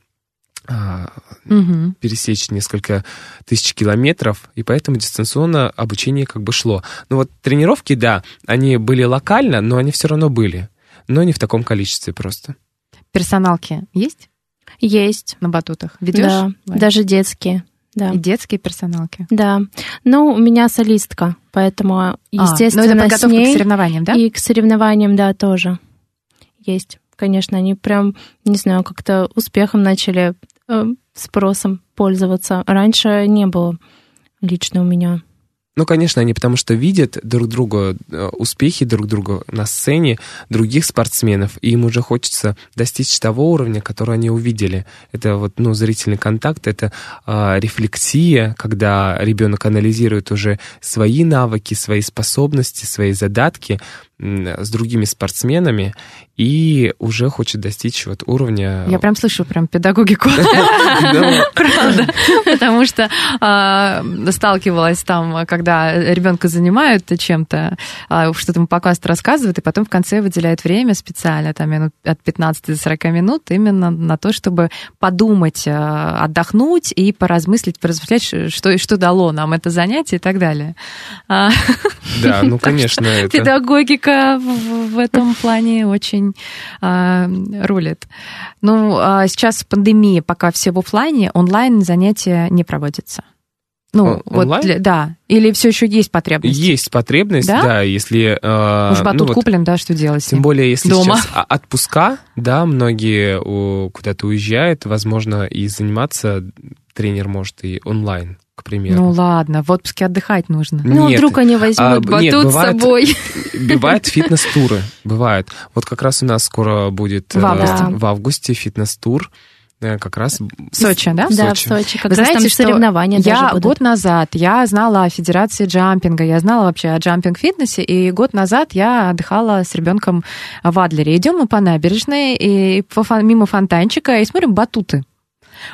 Speaker 3: а,
Speaker 1: Мгм.
Speaker 3: пересечь несколько тысяч километров, и поэтому дистанционно обучение как бы шло. Ну вот тренировки, да, они были локально, но они все равно были, но не в таком количестве просто.
Speaker 1: Персоналки есть
Speaker 2: Есть.
Speaker 1: на батутах? Ведешь?
Speaker 2: Да,
Speaker 1: Вань?
Speaker 2: даже детские. Да.
Speaker 1: И детские персоналки.
Speaker 2: Да. Ну, у меня солистка, поэтому,
Speaker 1: А,
Speaker 2: естественно,
Speaker 1: ну это подготовка
Speaker 2: с ней
Speaker 1: к соревнованиям, да?
Speaker 2: и к соревнованиям, да, тоже есть. Конечно, они прям, не знаю, как-то успехом начали спросом пользоваться. Раньше не было лично у меня.
Speaker 3: Ну, конечно, они потому что видят друг друга, э, успехи друг друга на сцене других спортсменов, и им уже хочется достичь того уровня, который они увидели. Это вот, ну, зрительный контакт, это а, рефлексия, когда ребенок анализирует уже свои навыки, свои способности, свои задатки с другими спортсменами и уже хочет достичь вот уровня...
Speaker 1: Я прям слышу прям педагогику. [laughs] Правда. Потому что а, сталкивалась там, когда ребенка занимают чем-то, а, что-то ему показывают, рассказывают, и потом в конце выделяют время специально, там минут от 15 до 40 минут, именно на то, чтобы подумать, а, отдохнуть и поразмыслить, поразмышлять, что, что дало нам это занятие и так далее.
Speaker 3: Да, ну, конечно, это...
Speaker 1: Педагогика в, в этом плане очень а, рулит. Ну, а сейчас пандемия, пока все в оффлайне, онлайн занятия не проводятся. Ну,
Speaker 3: О-
Speaker 1: вот,
Speaker 3: онлайн?
Speaker 1: для- да. Или все еще есть потребность?
Speaker 3: Есть потребность,
Speaker 1: Да?
Speaker 3: да, если... э,
Speaker 1: Уж батут
Speaker 3: ну вот
Speaker 1: куплен, да, что делать?
Speaker 3: Тем более, если
Speaker 1: Дома.
Speaker 3: сейчас а- отпуска, да, многие куда-то уезжают, возможно, и заниматься тренер может и онлайн, к примеру.
Speaker 1: Ну ладно, в отпуске отдыхать нужно.
Speaker 2: Ну,
Speaker 3: Нет,
Speaker 2: вдруг они возьмут
Speaker 3: а,
Speaker 2: батут
Speaker 3: нет,
Speaker 2: с
Speaker 3: бывает-
Speaker 2: собой. [laughs]
Speaker 3: Бывают фитнес-туры, бывают. Вот как раз у нас скоро будет
Speaker 1: В
Speaker 3: э,
Speaker 1: августе.
Speaker 3: в августе фитнес-тур, э, как раз
Speaker 1: В Сочи, да?
Speaker 3: В
Speaker 2: Да, в
Speaker 3: Сочи.
Speaker 2: Сочи. Как
Speaker 1: Вы
Speaker 2: раз
Speaker 1: знаете,
Speaker 2: там
Speaker 1: что
Speaker 2: соревнования
Speaker 1: я
Speaker 2: даже будут.
Speaker 1: год назад я знала о Федерации джампинга, я знала вообще о джампинг-фитнесе, и год назад я отдыхала с ребенком в Адлере. Идем мы по набережной, и по мимо фонтанчика, и смотрим батуты.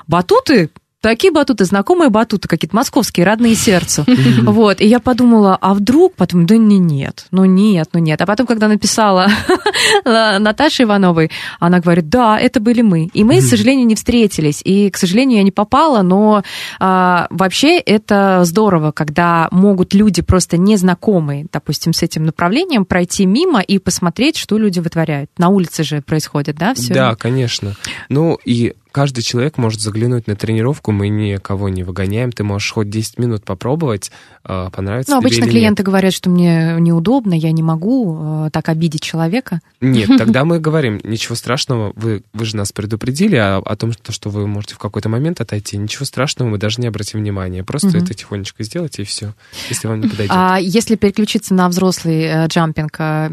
Speaker 1: Батуты? Такие батуты, знакомые батуты, какие-то московские, родные сердцу. Вот, и я подумала, а вдруг? Потом, да не, нет, ну нет, ну нет. А потом, когда написала [laughs] Наташе Ивановой, она говорит, да, это были мы. И мы, к сожалению, не встретились. И, к сожалению, я не попала, но а, вообще это здорово, когда могут люди просто незнакомые, допустим, с этим направлением, пройти мимо и посмотреть, что люди вытворяют. На улице же происходит, да, все?
Speaker 3: Да, конечно. Ну и каждый человек может заглянуть на тренировку, мы никого не выгоняем, ты можешь хоть 10 минут попробовать, э, понравится
Speaker 1: Ну, обычно
Speaker 3: или
Speaker 1: клиенты
Speaker 3: нет.
Speaker 1: говорят, что мне неудобно, я не могу э, так обидеть человека.
Speaker 3: Нет, [laughs] тогда мы говорим, ничего страшного, вы, вы же нас предупредили о, о том, что, что вы можете в какой-то момент отойти. Ничего страшного, мы даже не обратим внимания. Просто
Speaker 1: Мгм.
Speaker 3: это тихонечко сделайте, и все, если вам не подойдет.
Speaker 1: А если переключиться на взрослый э, джампинг, э,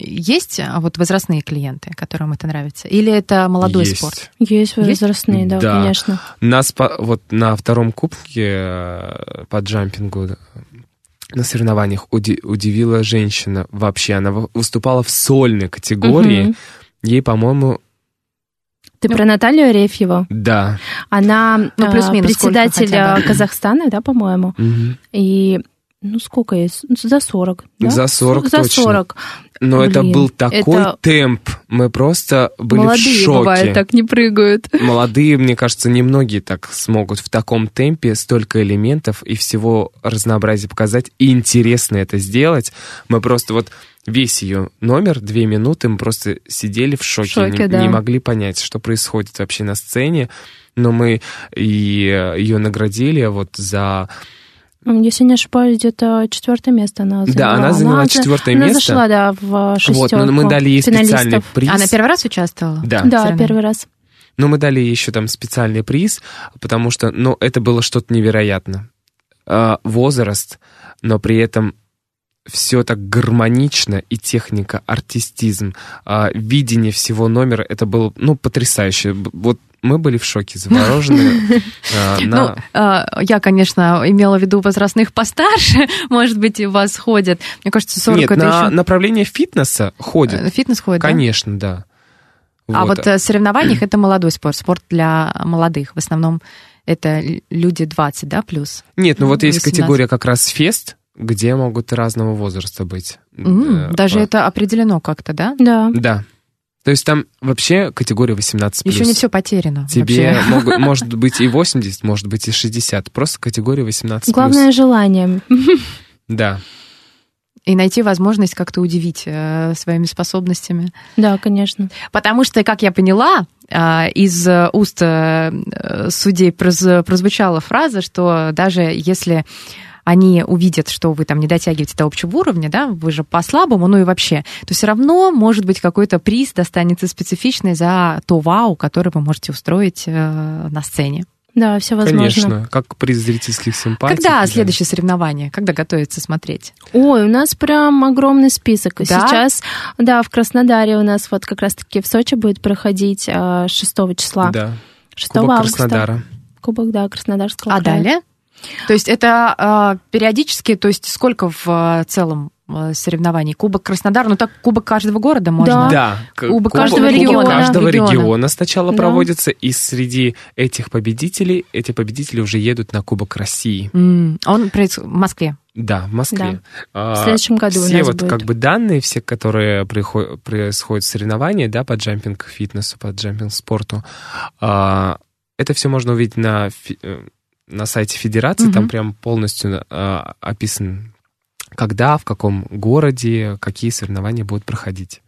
Speaker 1: есть а, вот возрастные клиенты, которым это нравится? Или это молодой
Speaker 3: Есть.
Speaker 1: спорт?
Speaker 2: Есть возрастные, да,
Speaker 3: Да.
Speaker 2: конечно.
Speaker 3: Нас по- вот на втором кубке э, по джампингу э, на соревнованиях уди- удивила женщина вообще. Она вы- выступала в сольной категории.
Speaker 2: Мгм.
Speaker 3: Ей, по-моему,
Speaker 2: Ты
Speaker 1: Ну.
Speaker 2: про Наталью Арефьеву?
Speaker 3: да.
Speaker 2: Она
Speaker 1: Ну,
Speaker 2: э,
Speaker 1: плюс-минус сколько
Speaker 2: председатель э, Казахстана, да, по-моему.
Speaker 3: Мгм.
Speaker 2: И ну сколько ей? С- За 40. да?
Speaker 3: За 40
Speaker 2: За
Speaker 3: точно.
Speaker 2: 40.
Speaker 3: Но это
Speaker 2: Блин,
Speaker 3: был такой
Speaker 2: это-
Speaker 3: темп. Мы просто были в
Speaker 2: Молодые,
Speaker 3: шоке.
Speaker 2: бывает, так не прыгают. [laughs]
Speaker 3: Молодые, мне кажется, немногие так смогут в таком темпе столько элементов и всего разнообразия показать. И интересно это сделать. Мы просто вот весь ее номер, две минуты, мы просто сидели в шоке.
Speaker 2: шоке,
Speaker 3: не,
Speaker 2: да.
Speaker 3: не могли понять, что происходит вообще на сцене. Но мы и э, ее наградили вот за...
Speaker 2: Если не ошибаюсь, где-то четвертое место она заняла.
Speaker 3: Да, она заняла
Speaker 2: за-
Speaker 3: четвертое
Speaker 2: она
Speaker 3: место.
Speaker 2: зашла, да, в шестерку
Speaker 3: Вот, но мы дали ей специальный
Speaker 2: финалистов.
Speaker 3: приз.
Speaker 1: Она первый раз участвовала?
Speaker 3: Да.
Speaker 2: Да, первый раз.
Speaker 3: Но мы дали ей еще там специальный приз, потому что, ну, это было что-то невероятно. А, возраст, но при этом все так гармонично, и техника, артистизм, а, видение всего номера, это было, ну, потрясающе. Вот мы были в шоке, заворожены. [laughs] а,
Speaker 1: Ну, э, я, конечно, имела в виду возрастных постарше, [laughs] может быть, вас ходят. Мне кажется, 40
Speaker 3: Нет,
Speaker 1: это
Speaker 3: на направление фитнеса
Speaker 1: Э,
Speaker 3: ходят.
Speaker 1: Фитнес ходит?
Speaker 3: Конечно, да.
Speaker 1: А вот э, в соревнованиях [clears throat] это молодой спорт, спорт для молодых. В основном это люди 20, да, плюс?
Speaker 3: Нет, ну вот есть
Speaker 1: 18.
Speaker 3: категория как раз фест, где могут разного возраста быть.
Speaker 1: М,
Speaker 3: Э,
Speaker 1: Даже
Speaker 3: а,
Speaker 1: это определено как-то, да?
Speaker 2: Да.
Speaker 3: Да. То есть там вообще категория 18
Speaker 1: Еще не все потеряно.
Speaker 3: Тебе [laughs] могут- [laughs] может быть и 80, может быть и 60. Просто категория 18
Speaker 2: Главное желание.
Speaker 3: Да.
Speaker 1: И найти возможность как-то удивить э, своими способностями.
Speaker 2: Да, конечно.
Speaker 1: Потому что, как я поняла, а, из э, уст э, э, судей проз- прозвучала фраза, что даже если они увидят, что вы там не дотягиваете до общего уровня, да, вы же по слабому, ну и вообще, то все равно, может быть, какой-то приз достанется специфичный за то вау, которое вы можете устроить э, на сцене.
Speaker 2: Да, все возможно.
Speaker 3: Конечно. Как при зрительских симпатиях.
Speaker 1: Когда
Speaker 3: да.
Speaker 1: следующее соревнование? Когда готовится смотреть?
Speaker 2: Ой, у нас прям огромный список.
Speaker 1: Да?
Speaker 2: Сейчас, да, в Краснодаре у нас вот как раз-таки в Сочи будет проходить а, 6 числа.
Speaker 3: Да.
Speaker 2: 6
Speaker 3: Кубок
Speaker 2: августа.
Speaker 3: Краснодара.
Speaker 2: Кубок, да, Краснодарского
Speaker 1: А
Speaker 2: края.
Speaker 1: далее? То есть это э, периодически, то есть сколько в э, целом э, соревнований? Кубок Краснодар, ну так кубок каждого города можно?
Speaker 3: Да.
Speaker 1: Кубок
Speaker 2: каждого
Speaker 3: кубок
Speaker 2: региона.
Speaker 3: каждого
Speaker 1: Региона.
Speaker 3: региона сначала
Speaker 2: Да.
Speaker 3: проводится, и среди этих победителей, эти победители уже едут на Кубок России.
Speaker 1: М, Он в Москве.
Speaker 3: Да, в Москве. А,
Speaker 2: В следующем году у
Speaker 3: все
Speaker 2: нас
Speaker 3: вот
Speaker 2: будет.
Speaker 3: как бы данные, все, которые происходят в соревновании, да, по джампинг фитнесу, по джампинг спорту, а, это все можно увидеть на, э, на сайте Федерации,
Speaker 1: Мгм.
Speaker 3: там прям полностью а, описан, когда, в каком городе, какие соревнования будут проходить.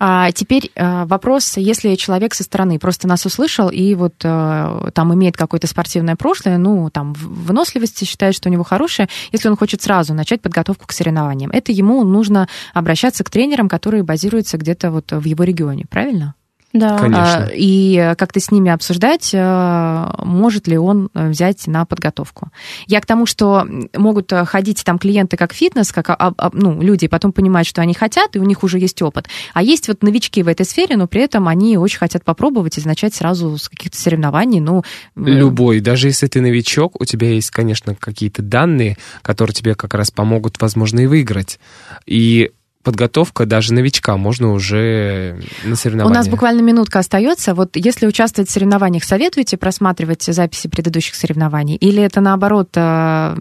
Speaker 1: А теперь э, вопрос, если человек со стороны просто нас услышал и вот э, там имеет какое-то спортивное прошлое, ну, там, в- выносливости считает, что у него хорошая, если он хочет сразу начать подготовку к соревнованиям, это ему нужно обращаться к тренерам, которые базируются где-то вот в его регионе, правильно?
Speaker 2: Да.
Speaker 3: Конечно.
Speaker 1: А, И как-то с ними обсуждать, э, может ли он э, взять на подготовку. Я к тому, что могут э, ходить там клиенты как фитнес, как а, а, ну, люди, и потом понимать, что они хотят, и у них уже есть опыт. А есть вот новички в этой сфере, но при этом они очень хотят попробовать и начать сразу с каких-то соревнований. Ну, э,
Speaker 3: Любой, даже если ты новичок, у тебя есть, конечно, какие-то данные, которые тебе как раз помогут, возможно, и выиграть. И подготовка даже новичка можно уже на
Speaker 1: У
Speaker 3: соревнования.
Speaker 1: нас буквально минутка остается. Вот если участвовать в соревнованиях, советуете просматривать записи предыдущих соревнований? Или это наоборот э,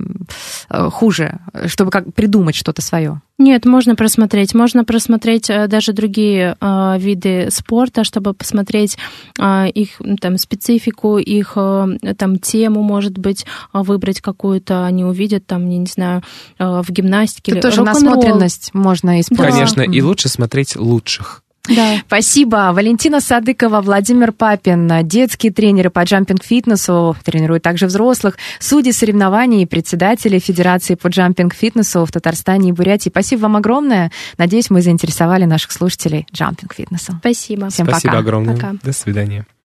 Speaker 1: э, хуже, чтобы как придумать что-то свое?
Speaker 2: Нет, можно просмотреть. Можно просмотреть э, даже другие э, виды спорта, чтобы посмотреть э, их там специфику, их э, там тему, может быть, э, выбрать какую-то. Они увидят там, я не знаю, э, в гимнастике
Speaker 1: Тут
Speaker 2: или
Speaker 1: тоже насмотренность можно использовать.
Speaker 3: Конечно, и
Speaker 1: Мгм.
Speaker 3: лучше смотреть лучших.
Speaker 2: Да.
Speaker 1: Спасибо. Валентина Садыкова, Владимир Папин, детские тренеры по джампинг-фитнесу, тренируют также взрослых, судьи соревнований и председатели Федерации по джампинг-фитнесу в Татарстане и Бурятии. Спасибо вам огромное. Надеюсь, мы заинтересовали наших слушателей джампинг-фитнесом.
Speaker 2: Спасибо.
Speaker 1: Всем
Speaker 3: Спасибо
Speaker 1: пока.
Speaker 3: огромное.
Speaker 2: Пока.
Speaker 3: До свидания.